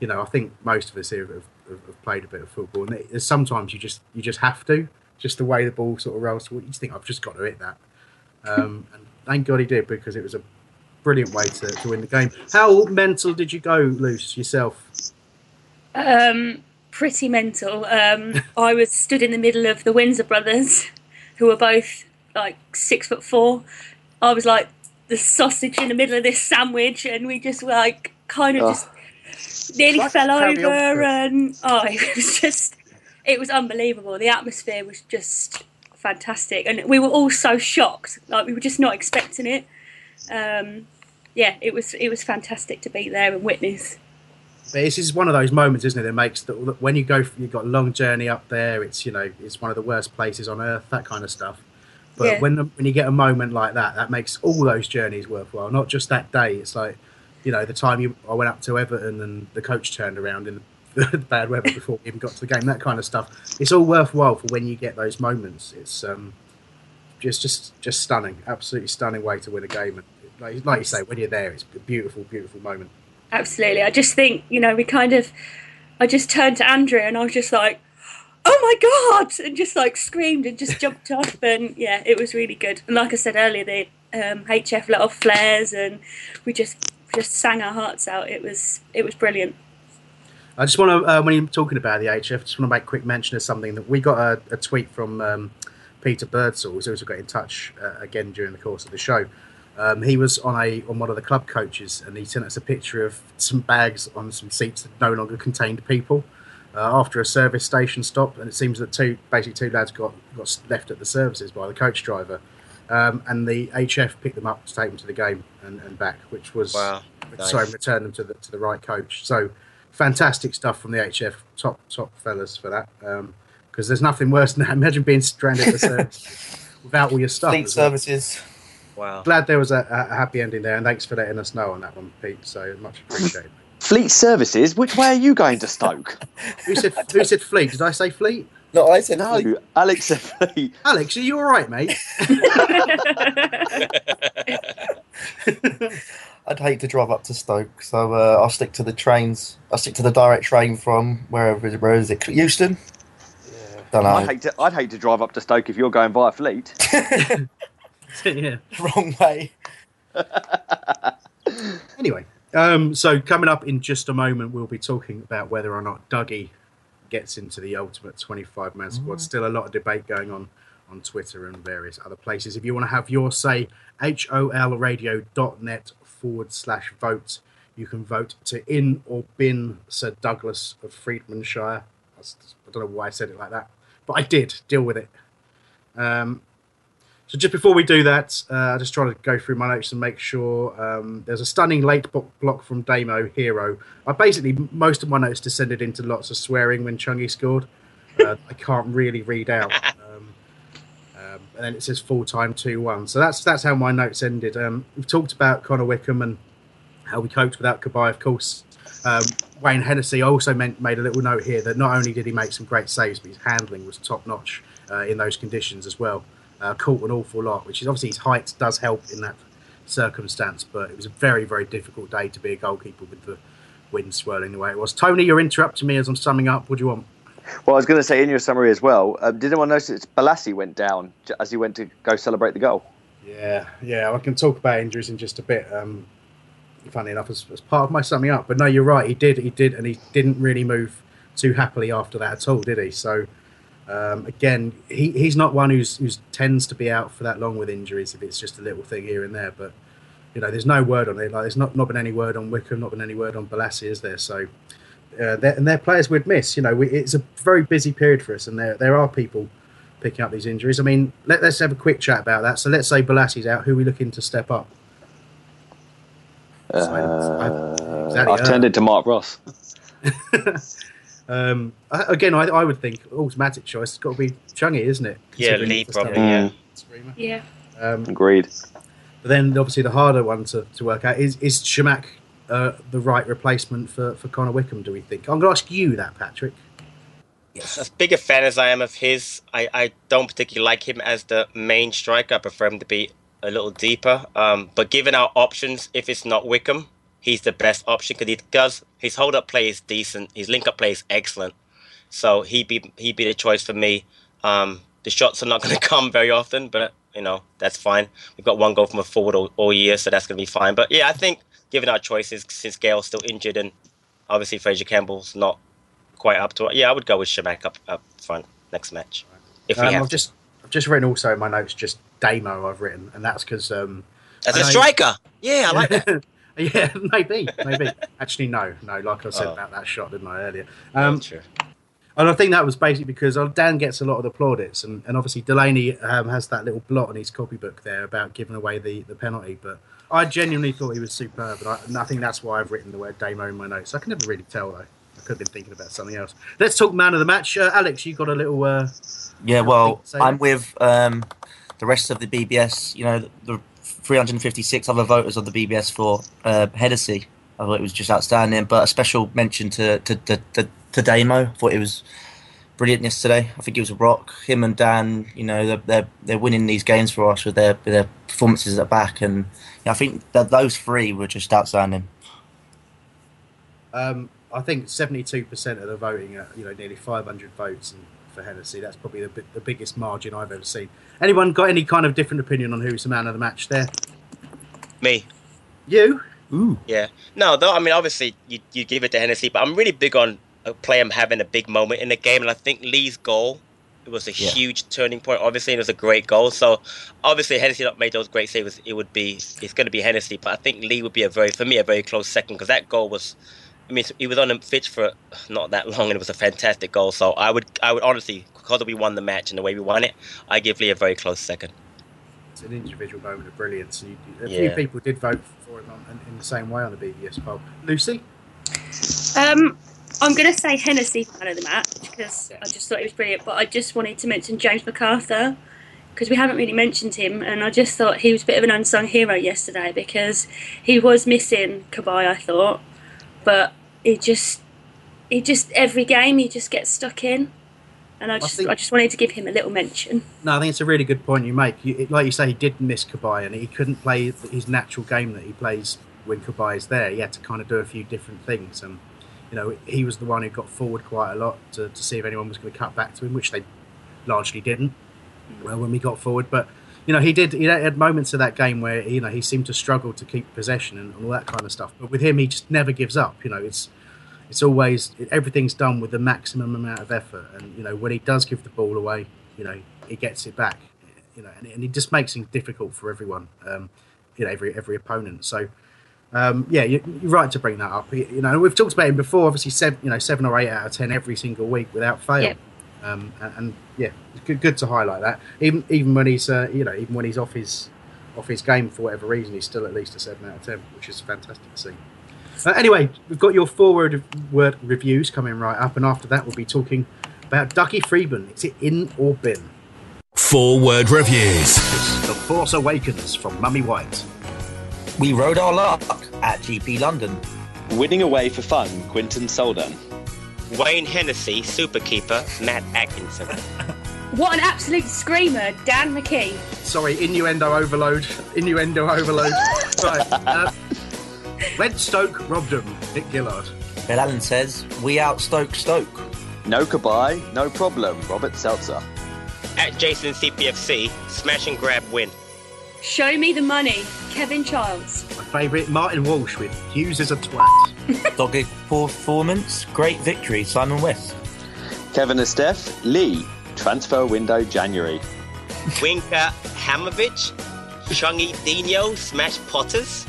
you know, I think most of us here have, have, have played a bit of football, and it, sometimes you just you just have to, just the way the ball sort of rolls. You just think I've just got to hit that. Um, [laughs] and thank God he did because it was a brilliant way to, to win the game. How mental did you go, Luce, yourself? Um, pretty mental. Um, [laughs] I was stood in the middle of the Windsor brothers, who were both like six foot four. I was like the sausage in the middle of this sandwich, and we just like kind of Oh. just nearly Like fell over, and oh, [laughs] it was just, it was unbelievable. The atmosphere was just fantastic, and we were all so shocked. Like we were just not expecting it. Um, yeah, it was it was fantastic to be there and witness. But this is one of those moments, isn't it? That makes that when you go, you've got a long journey up there. It's you know, it's one of the worst places on earth. That kind of stuff. But Yeah. when the, when you get a moment like that, that makes all those journeys worthwhile. Not just that day. It's like, you know, the time you I went up to Everton and the coach turned around in [laughs] bad weather before we even got to the game. That kind of stuff. It's all worthwhile for when you get those moments. It's um, just just just stunning. Absolutely stunning way to win a game. And like, like you say, when you're there, it's a beautiful, beautiful moment. Absolutely. I just think, you know, we kind of, I just turned to Andrew and I was just like, oh my God, and just like screamed and just jumped up. And yeah, it was really good. And like I said earlier, the um, HF let off flares and we just, just sang our hearts out. It was, it was brilliant. I just want to, uh, when you're talking about the HF, just want to make a quick mention of something that we got a, a tweet from um, Peter Birdsall, who's also got in touch uh, again during the course of the show. Um, he was on a on one of the club coaches, and he sent us a picture of some bags on some seats that no longer contained people uh, after a service station stop, and it seems that two basically two lads got got left at the services by the coach driver, um, and the HF picked them up to take them to the game and, and back, which was Wow, nice. sorry, return them to the to the right coach. So fantastic stuff from the HF, top top fellas for that. Um, because there's nothing worse than that. [laughs] Imagine being stranded at service [laughs] without all your stuff. Fleet as well. services. Wow. Glad there was a, a happy ending there, and thanks for letting us know on that one, Pete. So much appreciated. [laughs] Fleet Services. Which way are you going to Stoke? who said who said fleet? Did I say fleet? No, I said no, Alex said Fleet. Alex, are you all right, mate? I I'd hate to drive up to Stoke, so uh, I'll stick to the trains. I'll stick to the direct train from wherever. Where is it? Euston. Yeah, don't know. I'd hate to. I'd hate to drive up to Stoke if you're going via Fleet. [laughs] [laughs] yeah. Wrong way. [laughs] Anyway, um, so coming up in just a moment, we'll be talking about whether or not Dougie gets into the ultimate 25 man squad. Still a lot of debate going on on Twitter and various other places. If you want to have your say, holradio.net forward slash vote. You can vote to in or bin Sir Douglas of Freedmanshire. I don't know why I said it like that, but I did. Deal with it. Um, so just before we do that, uh, I just try to go through my notes and make sure um, there's a stunning late block from Damo Hero. I basically most of my notes descended into lots of swearing when Chungy scored. Uh, I can't really read out. [laughs] Um, and then it says full time two one. So that's that's how my notes ended. Um, we've talked about Connor Wickham and how we coped without Cabaye, of course. Um, Wayne Hennessy also meant, made a little note here that not only did he make some great saves, but his handling was top notch uh, in those conditions as well. Uh, caught an awful lot, which is obviously his height does help in that circumstance, but it was a very, very difficult day to be a goalkeeper with the wind swirling the way it was. Tony, you're interrupting me as I'm summing up. What do you want? Well, I was going to say in your summary as well. Um, did anyone notice Bolasie went down as he went to go celebrate the goal? Yeah, yeah, I can talk about injuries in just a bit. Um, funny enough, as, as part of my summing up, but no, you're right. He did, he did, and he didn't really move too happily after that at all, did he? So, um, again, he, he's not one who's who's tends to be out for that long with injuries if it's just a little thing here and there. But you know, there's no word on it. Like, there's not not been any word on Wickham, not been any word on Bolasie, is there? So, uh, they're, and they're players we'd miss. You know, we, it's a very busy period for us, and there there are people picking up these injuries. I mean, let, us have a quick chat about that. So let's say Bolasie's out. Who are we looking to step up? Uh, Exactly, I've uh, turned it to Mark Ross. [laughs] Um, I- again, I, I would think automatic choice has got to be Chungy, isn't it? Yeah, Lee probably. Yeah. Yeah. Um, Agreed. but then obviously the harder one to, to work out is is Chamakh uh, the right replacement for, for Connor Wickham? Do we think? I'm going to ask you that, Patrick. Yes. As big a fan as I am of his, I, I don't particularly like him as the main striker. I prefer him to be a little deeper. Um, but given our options, if it's not Wickham, he's the best option because he does his hold up play is decent. His link up play is excellent. So he'd be he'd be the choice for me. Um, the shots are not [laughs] going to come very often, but you know that's fine. We've got one goal from a forward all, all year, so that's going to be fine. But yeah, I think given our choices, since Gayle's still injured and obviously Fraser Campbell's not quite up to it, yeah, I would go with Chamakh up up front next match if we Um, have I've to. just I've just written also in my notes just Damo I've written, and that's because um, as I a striker. Yeah, I like that. [laughs] yeah, maybe, maybe. Actually, no, no. Like I said Oh. about that shot, didn't I earlier? Um, true. And I think that was basically because uh, Dann gets a lot of the plaudits, and, and obviously Delaney um, has that little blot on his copybook there about giving away the, the penalty. But I genuinely thought he was superb, and I, and I think that's why I've written the word Damo in my notes. I can never really tell though. I could have been thinking about something else. Let's talk man of the match. Uh, Alex, you got a little. Uh, Yeah, well, I'm with um, the rest of the BBS. You know, the, the 356 other voters of the BBS for uh, Hennessy. I thought it was just outstanding. But a special mention to to to, to, to Damo. I thought it was brilliant yesterday. I think it was a rock. Him and Dann, you know, they're they're, they're winning these games for us with their with their performances at the back, and yeah, I think that those three were just outstanding. Um, I think seventy-two percent of the voting, uh, you know, nearly five hundred votes and for Hennessy. That's probably the, the biggest margin I've ever seen. Anyone got any kind of different opinion on who's the man of the match there? Me. You? Ooh. Yeah. No, though, I mean, obviously, you, you give it to Hennessy, but I'm really big on a player having a big moment in the game, and I think Lee's goal it was a Yeah. huge turning point. Obviously, it was a great goal. So, obviously, Hennessy not made those great saves. It would be, it's going to be Hennessy, but I think Lee would be a very, for me, a very close second because that goal was. I mean, he was on the pitch for not that long, and it was a fantastic goal. So I would, I would honestly, because we won the match and the way we won it, I give Lee a very close second. It's an individual moment of brilliance. You, a Yeah. few people did vote for him on, in, in the same way on the BBS poll. Lucy? Um, I'm going to say Hennessy fan of the match because I just thought it was brilliant. But I just wanted to mention James McArthur because we haven't really mentioned him, and I just thought he was a bit of an unsung hero yesterday because he was missing Cabaye. I thought, but he just, he just every game he just gets stuck in, and I just, I, think- just wanted to give him a little mention. No, I think it's a really good point you make. You, like you say, he did miss Cabaye and he couldn't play his natural game that he plays when Cabaye is there, he had to kind of do a few different things. And you know, he was the one who got forward quite a lot to, to see if anyone was going to cut back to him, which they largely didn't well, when we got forward. But you know, he did. He had moments of that game where you know he seemed to struggle to keep possession and all that kind of stuff. But with him, he just never gives up. You know, it's it's always everything's done with the maximum amount of effort. And you know, when he does give the ball away, you know, he gets it back. You know, and, and he just makes things difficult for everyone. Um, you know, every every opponent. So. Um, yeah, you're, you're right to bring that up. You know, we've talked about him before. Obviously, seven, you know, seven or eight out of ten every single week without fail. Yep. Um, and, and yeah, it's good, good to highlight that. Even even when he's uh, you know even when he's off his off his game for whatever reason, he's still at least a seven out of ten, which is fantastic to see. Uh, anyway, we've got your forward word reviews coming right up, and after that, we'll be talking about Dougie Freedman. Is it in or bin? Four word reviews. The Force Awakens from Mummy White. We rode our luck at GP London. Winning away for fun, Quinton Soldan. Wayne Hennessy, Superkeeper, Matt Atkinson. [laughs] What an absolute screamer, Dan McKee. Sorry, innuendo overload. Innuendo overload. [laughs] right. Uh, Red Stoke robbed him. Nick Gillard. Bill Allen says, We out Stoke Stoke. No Cabaye, no problem, Robert Seltzer. At Jason CPFC, smash and grab win. Show me the money, Kevin Childs. My favourite, Martin Walsh with Hughes is a twat. [laughs] Dogged performance, great victory, Simon West. Kevin Estef, Lee, transfer window January. Winka Hamovich, Shungy Dino, smash Potters.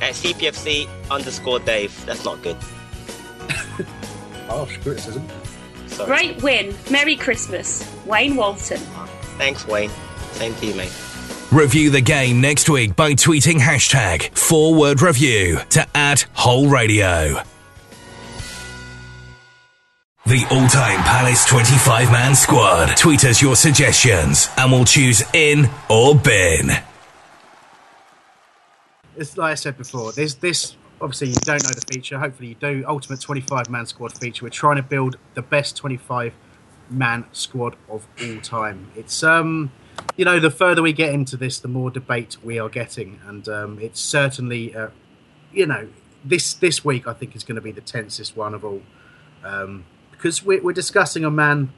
At CPFC underscore Dave. That's not good. [laughs] Harsh criticism. Sorry. Great win. Merry Christmas. Wayne Walton. Thanks, Wayne. Same to you, mate. Review the game next week by tweeting hashtag forward review to add whole radio. The all time Palace 25 man squad. Tweet us your suggestions and we'll choose in or bin. It's like I said before. There's this. Obviously, you don't know the feature. Hopefully, you do. Ultimate 25 man squad feature. We're trying to build the best 25 man squad of all time. It's um, you know, the further we get into this, the more debate we are getting, and um, it's certainly, uh, you know, this this week I think is going to be the tensest one of all, um, because we're, we're discussing a man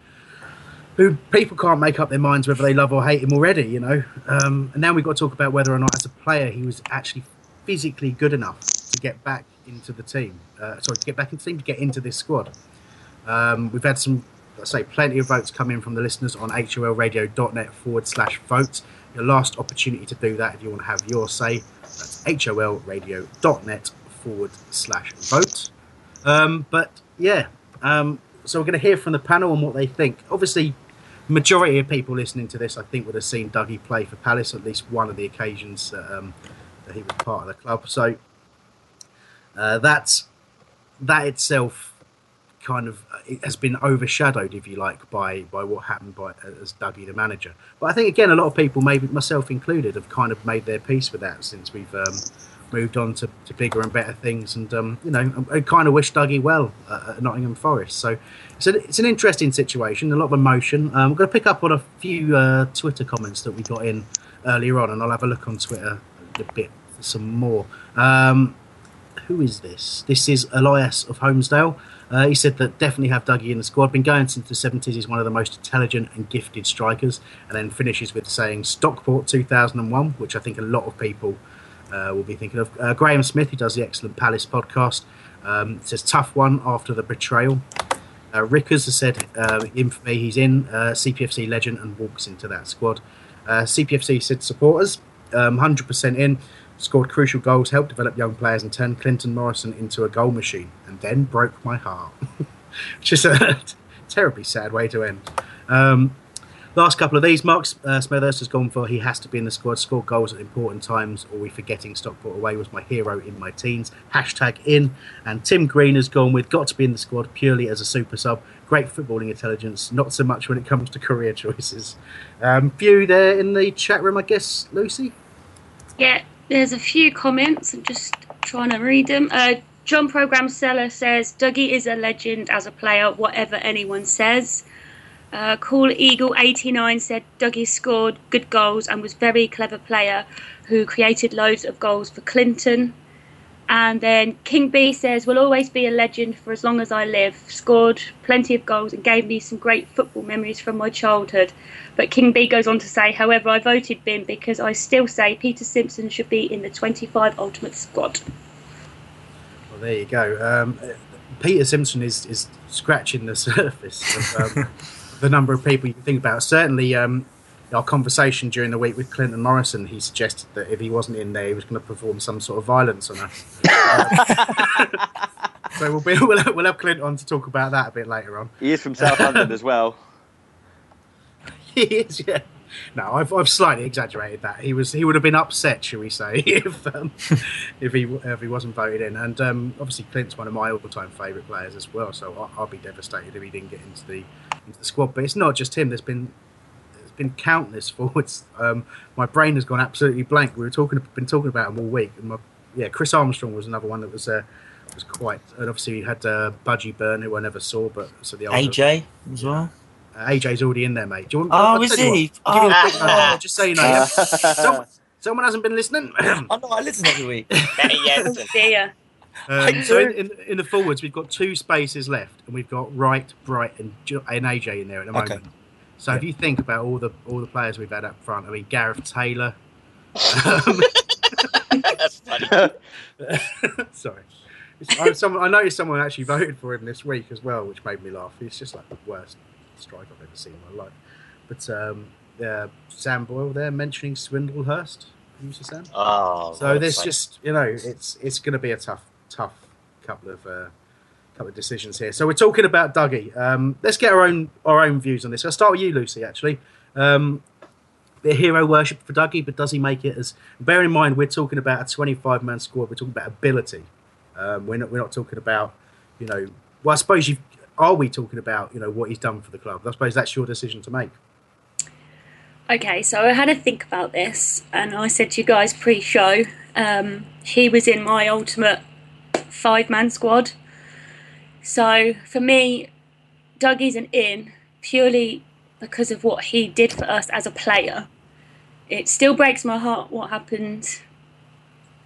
who people can't make up their minds whether they love or hate him already, you know. Um, and now we've got to talk about whether or not, as a player, he was actually physically good enough to get back into the team. Uh, sorry, to get back into the team, to get into this squad. Um, we've had some, let's say, plenty of votes come in from the listeners on holradio.net forward slash vote. Your last opportunity to do that if you want to have your say. That's holradio.net forward slash vote. Um, but yeah, um, so we're going to hear from the panel on what they think. Obviously, majority of people listening to this, I think, would have seen Dougie play for Palace at least one of the occasions that, um, that he was part of the club. So uh, that's that itself kind of uh, has been overshadowed, if you like, by by what happened by as Dougie the manager. But I think again, a lot of people, maybe myself included, have kind of made their peace with that since we've um, moved on to, to bigger and better things. And um, you know, I, I kind of wish Dougie well uh, at Nottingham Forest. So it's, a, it's an interesting situation, a lot of emotion. Um, I'm going to pick up on a few uh, Twitter comments that we got in earlier on, and I'll have a look on Twitter a bit some more. Um, who is this? This is Elias of Holmesdale. Uh, he said that definitely have Dougie in the squad. Been going since the 70s. He's one of the most intelligent and gifted strikers. And then finishes with saying Stockport 2001, which I think a lot of people uh, will be thinking of. Uh, Graham Smith, who does the excellent Palace podcast, um, says tough one after the betrayal. Uh, Rickers has said uh, in for me, he's in uh, CPFC legend and walks into that squad. Uh, CPFC said supporters, um, 100% in, scored crucial goals, helped develop young players, and turned Clinton Morrison into a goal machine, and then broke my heart. [laughs] Which is a [laughs] terribly sad way to end. Um, last couple of these, Mark uh, Smethurst has gone for he has to be in the squad, score goals at important times, or we forgetting Stockport away was my hero in my teens. Hashtag in. And Tim Green has gone with got to be in the squad purely as a super sub. Great footballing intelligence, not so much when it comes to career [laughs] choices. Um, few there in the chat room, I guess, Lucy? Yeah, there's a few comments. I'm just trying to read them. Uh, John Program Seller says Dougie is a legend as a player, whatever anyone says. Uh, cool Eagle 89 said Dougie scored good goals and was very clever player who created loads of goals for Clinton. And then King B says, will always be a legend for as long as I live. Scored plenty of goals and gave me some great football memories from my childhood. But King B goes on to say, however, I voted Bin because I still say Peter Simpson should be in the 25 Ultimate Squad. Well, there you go. Um, Peter Simpson is, is scratching the [laughs] surface of um, [laughs] the number of people you can think about. Certainly, um, our conversation during the week with Clinton Morrison, he suggested that if he wasn't in there, he was going to perform some sort of violence on us. [laughs] so we'll, be, [laughs] we'll, have, we'll have Clinton on to talk about that a bit later on. He is from South London as well. [laughs] He is, yeah. No, I've, I've slightly exaggerated that. He was he would have been upset, shall we say, if um, if he if he wasn't voted in. And um, obviously, Clint's one of my all-time favourite players as well. So I'll, I'll, be devastated if he didn't get into the into the squad. But it's not just him. There's been there's been countless forwards. [laughs] Um, my brain has gone absolutely blank. We were talking been talking about him all week. And my, yeah, Chris Armstrong was another one that was. Uh, was quite, and obviously we had uh, Budgie Byrne, who I never saw, but so the older, AJ as well. Uh, AJ's already in there, mate. Do you want, oh, I'll is he? What, oh, quick, uh, [laughs] just so you know. [laughs] someone, someone, hasn't been listening. I know, I listen every week. yeah. Um, so in, in, in, the forwards, we've got two spaces left, and we've got Wright, Bright, and, and AJ in there at the moment. Okay. So yeah. if you think about all the all the players we've had up front, I mean Gareth Taylor. Um, That's [laughs] funny. sorry. I, someone, I noticed someone actually voted for him this week as well, which made me laugh. He's just like the worst strike I've ever seen in my life. But um, uh, Sam Boyle there mentioning Swindlehurst. Producer Sam. Oh, so there's just you know it's it's going to be a tough tough couple of uh, couple of decisions here. So we're talking about Dougie. Um, let's get our own our own views on this. I'll start with you, Lucy. Actually, um, bit hero worship for Dougie, but does he make it as? Bear in mind, we're talking about a 25 man squad. We're talking about ability. Um, we're not we're not talking about you know. Well, I suppose you are we talking about you know what he's done for the club? I suppose that's your decision to make. Okay, so I had to think about this, and I said to you guys pre-show, um, he was in my ultimate five-man squad. So for me, Dougie's an in purely because of what he did for us as a player. It still breaks my heart what happened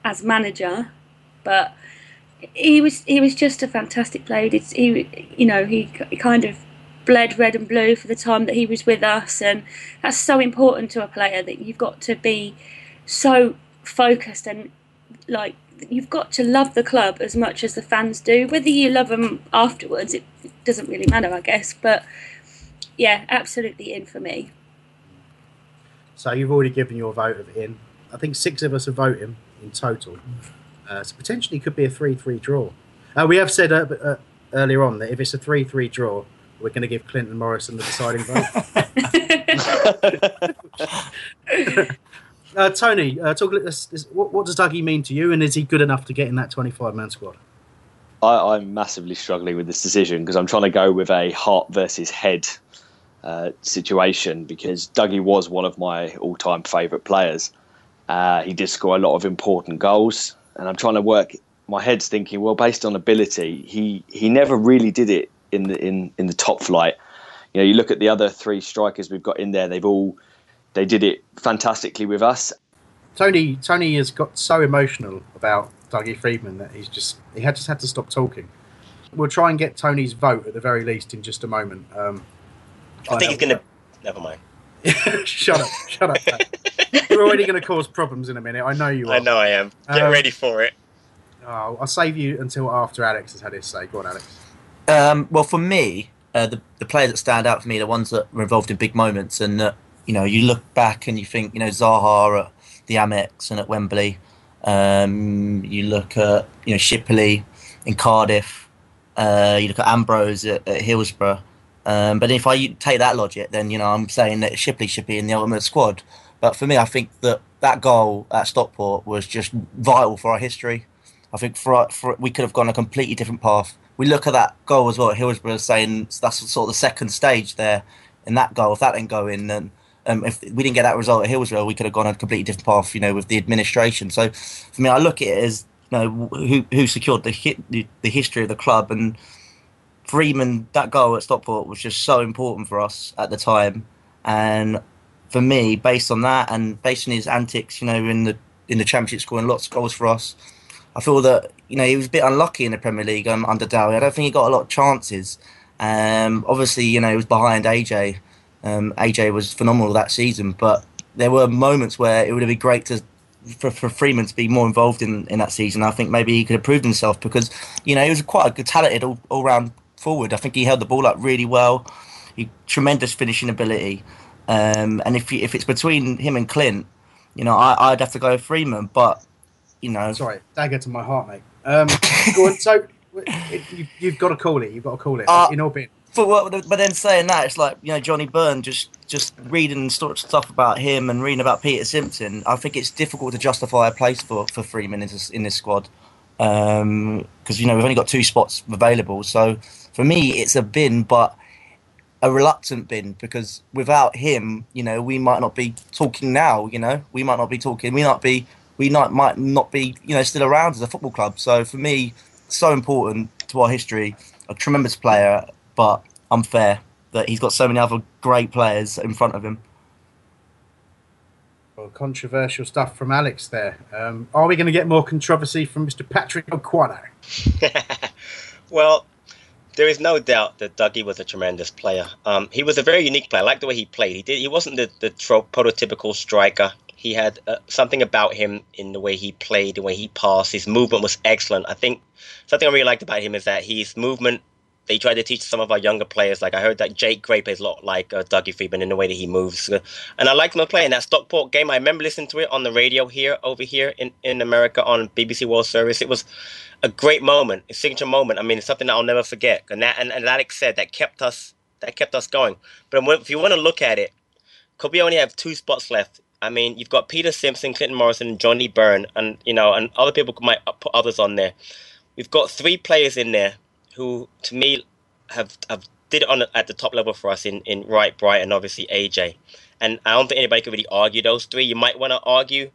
as manager, but he was he was just a fantastic player. It's, he you know he, he kind of bled red and blue for the time that he was with us, and that's so important to a player that you've got to be so focused and like you've got to love the club as much as the fans do. Whether you love them afterwards, it doesn't really matter, I guess. But yeah, absolutely in for me. So you've already given your vote of in. I think six of us have voted in total. Uh, so potentially could be a 3 3 draw. Uh, we have said uh, uh, earlier on that if it's a 3 3 draw, we're going to give Clinton Morrison the deciding vote. [laughs] [laughs] Uh, Tony, uh, talk. What, what, does Dougie mean to you, and is he good enough to get in that 25 man squad? I, am massively struggling with this decision because I'm trying to go with a heart versus head uh, situation because Dougie was one of my all time favourite players. Uh, he did score a lot of important goals and I'm trying to work. My head's thinking, well, based on ability, he he never really did it in the in in the top flight. You know, you look at the other three strikers we've got in there; they've all they did it fantastically with us. Tony Tony has got so emotional about Dougie Freedman that he's just he had just had to stop talking. We'll try and get Tony's vote at the very least in just a moment. Um, I think he's going to. Never mind. [laughs] shut up! Shut up! You're already going to cause problems in a minute. I know you are. I know I am. Get um, ready for it. Oh, I'll save you until after Alex has had his say. Go on, Alex. Um, well, for me, uh, the the players that stand out for me, are the ones that were involved in big moments, and uh, you know, you look back and you think, you know, Zaha at the Amex and at Wembley. Um, you look at you know Shipley in Cardiff. Uh, you look at Ambrose at, at Hillsborough. Um, but if I take that logic, then you know I'm saying that Shipley should be in the ultimate squad. But for me, I think that that goal at Stockport was just vital for our history. I think for, for we could have gone a completely different path. We look at that goal as well at Hillsborough, saying that's sort of the second stage there in that goal. If that didn't go in, then um, if we didn't get that result at Hillsborough, we could have gone a completely different path, you know, with the administration. So for me, I look at it as you know who who secured the the, the history of the club and Freedman. That goal at Stockport was just so important for us at the time, and for me, based on that and based on his antics, you know, in the in the championship, scoring lots of goals for us, I feel that you know he was a bit unlucky in the Premier League um, under Dowie. I don't think he got a lot of chances. Um, obviously, you know he was behind AJ. Um, AJ was phenomenal that season, but there were moments where it would have been great to for, for Freedman to be more involved in, in that season. I think maybe he could have proved himself because you know he was quite a good talented all, all round forward. I think he held the ball up really well. He tremendous finishing ability. Um, and if if it's between him and Clint, you know I, would have to go Freedman. But you know, sorry, dagger to my heart, mate. Um, [laughs] on, so you, have got to call it. You've got to call it uh, in all bit. But, but then saying that, it's like you know Johnny Byrne just just reading stuff about him and reading about Peter Simpson. I think it's difficult to justify a place for, for Freedman in this in this squad because um, you know we've only got two spots available. So for me, it's a bin, but a reluctant bin because without him, you know, we might not be talking now. You know, we might not be talking. We might be. We might might not be. You know, still around as a football club. So for me, so important to our history. A tremendous player, but unfair that he's got so many other great players in front of him. Well, controversial stuff from Alex there. Um, are we going to get more controversy from Mr. Patrick Okwano? [laughs] well, there is no doubt that Dougie was a tremendous player. Um, he was a very unique player. I like the way he played. He did. He wasn't the, the tro- prototypical striker. He had uh, something about him in the way he played, the way he passed. His movement was excellent. I think something I really liked about him is that his movement they try to teach some of our younger players. Like I heard that Jake Gray plays a lot like uh, Dougie Freedman in the way that he moves, and I liked him playing that Stockport game. I remember listening to it on the radio here over here in, in America on BBC World Service. It was a great moment, a signature moment. I mean, it's something that I'll never forget. And that and, and Alex said that kept us that kept us going. But if you want to look at it, could we only have two spots left? I mean, you've got Peter Simpson, Clinton Morrison, Johnny Byrne, and you know, and other people might put others on there. We've got three players in there who, to me, have have did it on at the top level for us in in Wright, Bright, and obviously AJ. And I don't think anybody could really argue those three. You might want to argue,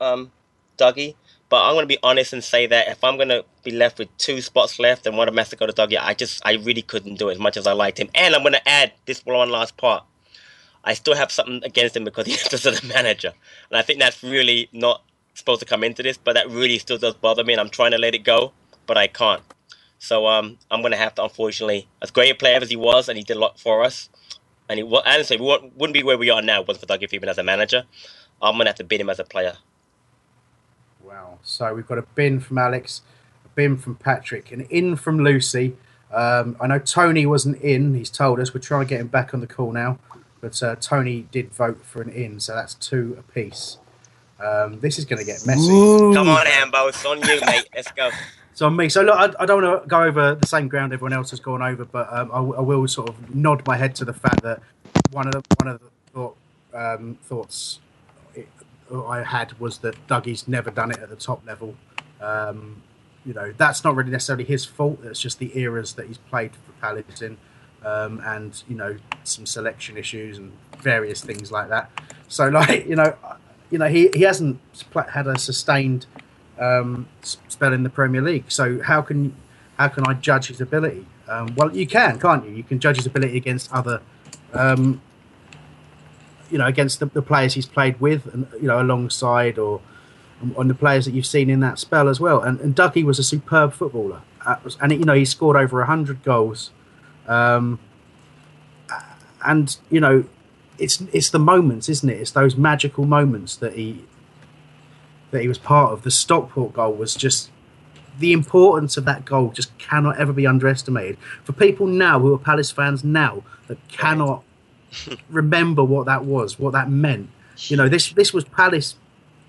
um, Dougie, but I'm going to be honest and say that if I'm going to be left with two spots left and one of mess to go to Dougie, I just I really couldn't do it as much as I liked him. And I'm going to add this one last part. I still have something against him because he's [laughs] just a manager, and I think that's really not supposed to come into this, but that really still does bother me, and I'm trying to let it go, but I can't. So um, I'm going to have to, unfortunately, as great a player as he was, and he did a lot for us, and he honestly we wouldn't be where we are now wasn't for Dougie Freedman as a manager. I'm going to have to bin him as a player. Wow. So we've got a bin from Alex, a bin from Patrick, an in from Lucy. Um, I know Tony wasn't in. He's told us we're trying to get him back on the call now, but uh, Tony did vote for an in, so that's two apiece. Um, this is going to get messy. Ooh. Come on, Ambo, it's on you, mate. Let's go. So on me. So look, I, I don't want to go over the same ground everyone else has gone over, but um, I, I, will sort of nod my head to the fact that one of the one of the thought, um, thoughts I had was that Dougie's never done it at the top level. Um, you know, that's not really necessarily his fault. It's just the eras that he's played for Palace in, um, and you know, some selection issues and various things like that. So, like, [laughs] you know, you know, he, he hasn't had a sustained um, spell in the Premier League. So how can how can I judge his ability? Um, well, you can, can't you? You can judge his ability against other, um, you know, against the, the, players he's played with, and you know, alongside or on the players that you've seen in that spell as well. And, and Dougie was a superb footballer, uh, and you know, he scored over hundred goals. Um, and you know, it's it's the moments, isn't it? It's those magical moments that he that he was part of. The Stockport goal was just the importance of that goal just cannot ever be underestimated. For people now who are Palace fans now that cannot [laughs] remember what that was, what that meant. You know, this this was Palace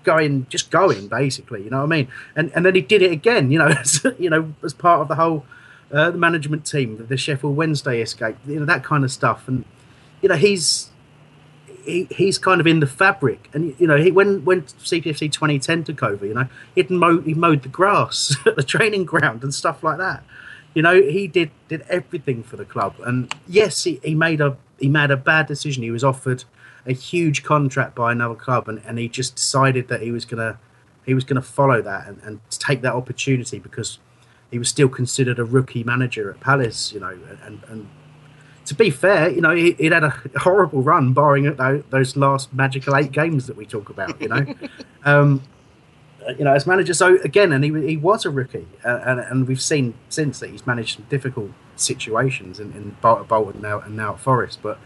going just going basically, you know what I mean? And and then he did it again, you know, [laughs] as, you know, as part of the whole uh, the management team, the Sheffield Wednesday escape, you know, that kind of stuff. And you know, he's he, he's kind of in the fabric. And you know, he when when CPFC 2010 took over, you know, he'd mowed he mowed the grass [laughs] at the training ground and stuff like that. You know, he did did everything for the club. And yes, he, he made a he made a bad decision. He was offered a huge contract by another club, and, and he just decided that he was gonna he was gonna follow that and, and take that opportunity because he was still considered a rookie manager at Palace. You know, and and to be fair, you know, he, would had a horrible run, barring those last magical eight games that we talk about. You know, [laughs] um, uh, you know, as manager. So again, and he, he was a rookie, uh, and, and we've seen since that he's managed some difficult situations in, in Bolton, now and now at Forest. But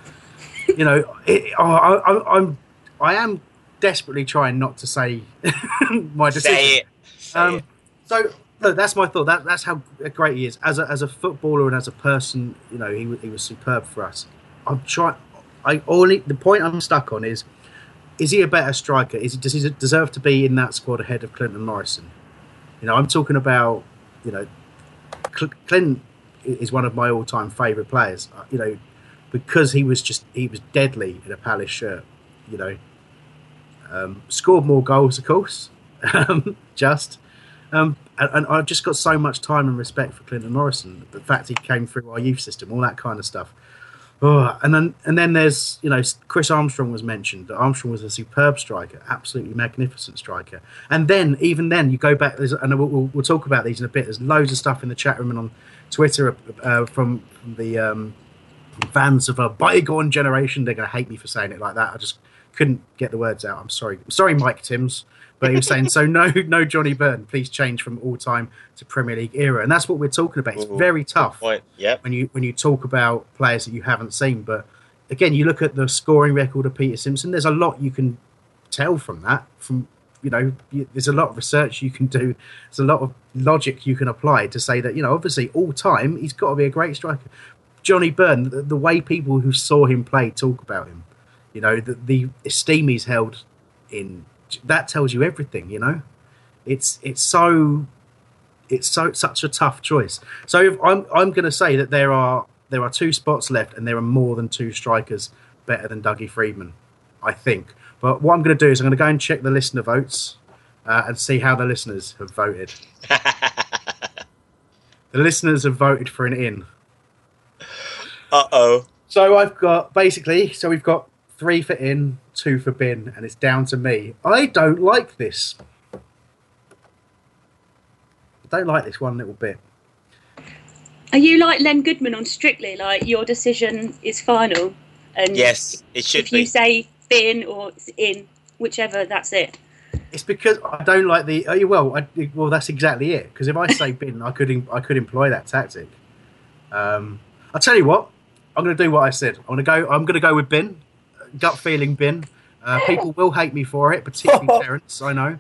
you know, [laughs] it, oh, I, I, I'm I am desperately trying not to say [laughs] my decision. Say it. Say Um, it. so look, that's my thought. That that's how great he is as a as a footballer and as a person. You know, he he was superb for us. I'm trying. I only the point I'm stuck on is: is he a better striker? Is he, does he deserve to be in that squad ahead of Clinton Morrison? You know, I'm talking about. You know, Cl- Clinton is one of my all-time favourite players. Uh, You know, because he was just he was deadly in a Palace shirt. You know, um, scored more goals, of course. [laughs] Um, just, um, and, and I've just got so much time and respect for Clinton Morrison. The fact he came through our youth system, all that kind of stuff. Oh, and then and then there's you know Chris Armstrong was mentioned. Armstrong was a superb striker, absolutely magnificent striker. And then even then you go back, and we'll, we'll, we'll talk about these in a bit. There's loads of stuff in the chat room and on Twitter uh, from, from the um, fans of a bygone generation. They're going to hate me for saying it like that. I just couldn't get the words out. I'm sorry. I'm sorry, Mike Timms. But he was saying, so no, no Johnny Burton, please change from all time to Premier League era. And that's what we're talking about. It's Ooh, very tough. Yep. when you when you talk about players that you haven't seen. But again, you look at the scoring record of Peter Simpson. There's a lot you can tell from that. From you know, you, there's a lot of research you can do. There's a lot of logic you can apply to say that you know, obviously, all time he's got to be a great striker. Johnny Byrne, the, the way people who saw him play talk about him, you know, the, the esteem he's held in, that tells you everything. You know, it's it's so it's so such a tough choice. So if I'm I'm going to say that there are there are two spots left, and there are more than two strikers better than Dougie Freedman, I think. But what I'm going to do is I'm going to go and check the listener votes uh, and see how the listeners have voted. [laughs] the listeners have voted for an in. Uh oh. So I've got basically, so we've got three for in, two for bin, and it's down to me. I don't like this. I don't like this one little bit. Are you like Len Goodman on Strictly? Like your decision is final, and Yes, it should if you say bin or it's in, whichever, that's it. It's because I don't like the. Oh, well, I, well, that's exactly it. Because if I say [laughs] bin, I could I could employ that tactic. Um, I'll tell you what. I'm going to do what I said. I'm going to go. I'm going to go with bin. Gut feeling bin. Uh, people will hate me for it, particularly [laughs] Terence. I know.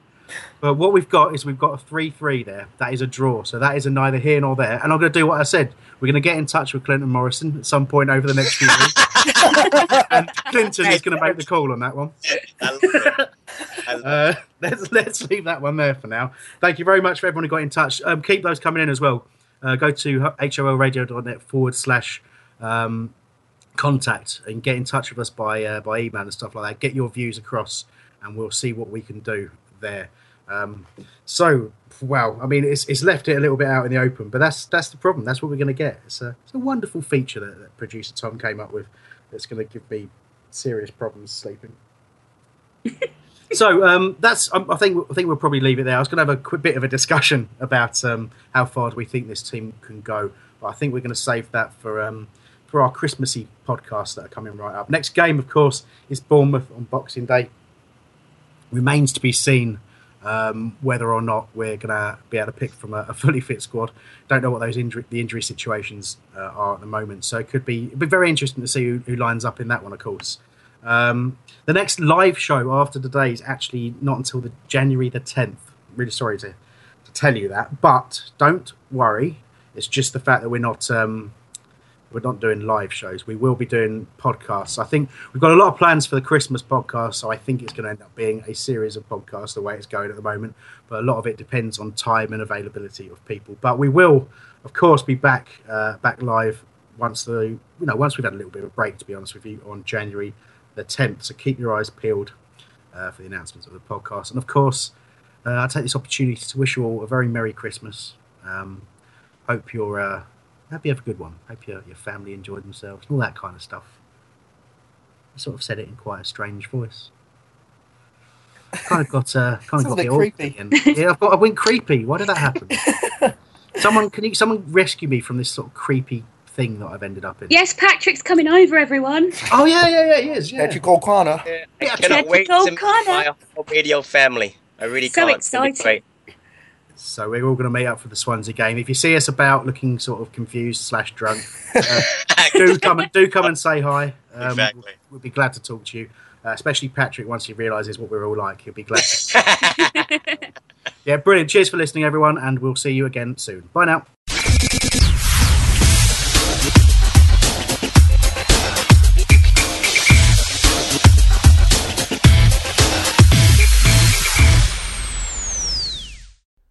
But what we've got is we've got a three-three there. That is a draw. So that is a neither here nor there. And I'm going to do what I said. We're going to get in touch with Clinton Morrison at some point over the next few weeks. [laughs] and Clinton is going to make the call on that one. I love it. I love [laughs] Uh, let's let's leave that one there for now. Thank you very much for everyone who got in touch. Um, keep those coming in as well. Uh, go to holradio.net forward slash um, contact and get in touch with us by uh, by email and stuff like that. Get your views across, and we'll see what we can do there. Um, so, wow, I mean, it's, it's left it a little bit out in the open, but that's that's the problem. That's what we're going to get. It's a, it's a wonderful feature that, that producer Tom came up with that's going to give me serious problems sleeping. [laughs] So um, that's. Um, I think. I think we'll probably leave it there. I was going to have a quick bit of a discussion about um, how far do we think this team can go, but I think we're going to save that for um, for our Christmassy podcasts that are coming right up. Next game, of course, is Bournemouth on Boxing Day. Remains to be seen um, whether or not we're going to be able to pick from a, a fully fit squad. Don't know what those injury the injury situations uh, are at the moment, so it could be it'd be very interesting to see who, who lines up in that one, of course. Um, the next live show after today is actually not until the January the 10th. Really sorry to, to tell you that, but don't worry. It's just the fact that we're not um, we're not doing live shows. We will be doing podcasts. I think we've got a lot of plans for the Christmas podcast, so I think it's going to end up being a series of podcasts the way it's going at the moment. But a lot of it depends on time and availability of people. But we will, of course, be back uh, back live once the you know once we've had a little bit of a break. To be honest with you, on January the 10th. So keep your eyes peeled uh, for the announcements of the podcast. And of course, uh, I take this opportunity to wish you all a very Merry Christmas. Um, hope you're, uh, hope you have a good one. Hope your, your family enjoyed themselves, and all that kind of stuff. I sort of said it in quite a strange voice. Kind of got, uh, kind Sounds of a got bit the creepy. again. Yeah, I, got, I went creepy. Why did that happen? [laughs] someone, can you, someone rescue me from this sort of creepy thing that I've ended up in? Yes, Patrick's coming over, everyone. Oh yeah, yeah, yeah, he is. Yeah. Patrick O'Connor. I Yeah, cannot wait Tactical to meet my radio family. I really So can't. exciting. So we're all going to meet up for the Swansea game. If you see us about looking sort of confused slash drunk, uh, do [laughs] come and do come and say hi. Um, Exactly. We'll, we'll be glad to talk to you, uh, especially Patrick. Once he realises what we're all like, he'll be glad. [laughs] Yeah, brilliant. Cheers for listening, everyone, and we'll see you again soon. Bye now.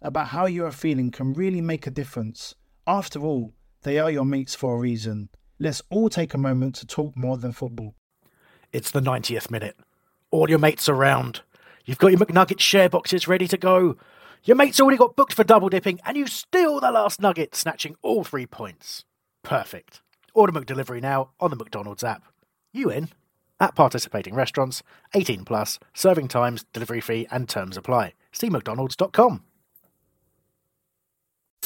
about how you are feeling can really make a difference. After all, they are your mates for a reason. Let's all take a moment to talk more than football. It's the 90th minute. All your mates around. You've got your McNugget share boxes ready to go. Your mate's already got booked for double dipping, and you steal the last nugget, snatching all three points. Perfect. Order McDelivery now on the McDonald's app. You in? At participating restaurants, 18 plus, serving times, delivery fee, and terms apply. See McDonald's.com.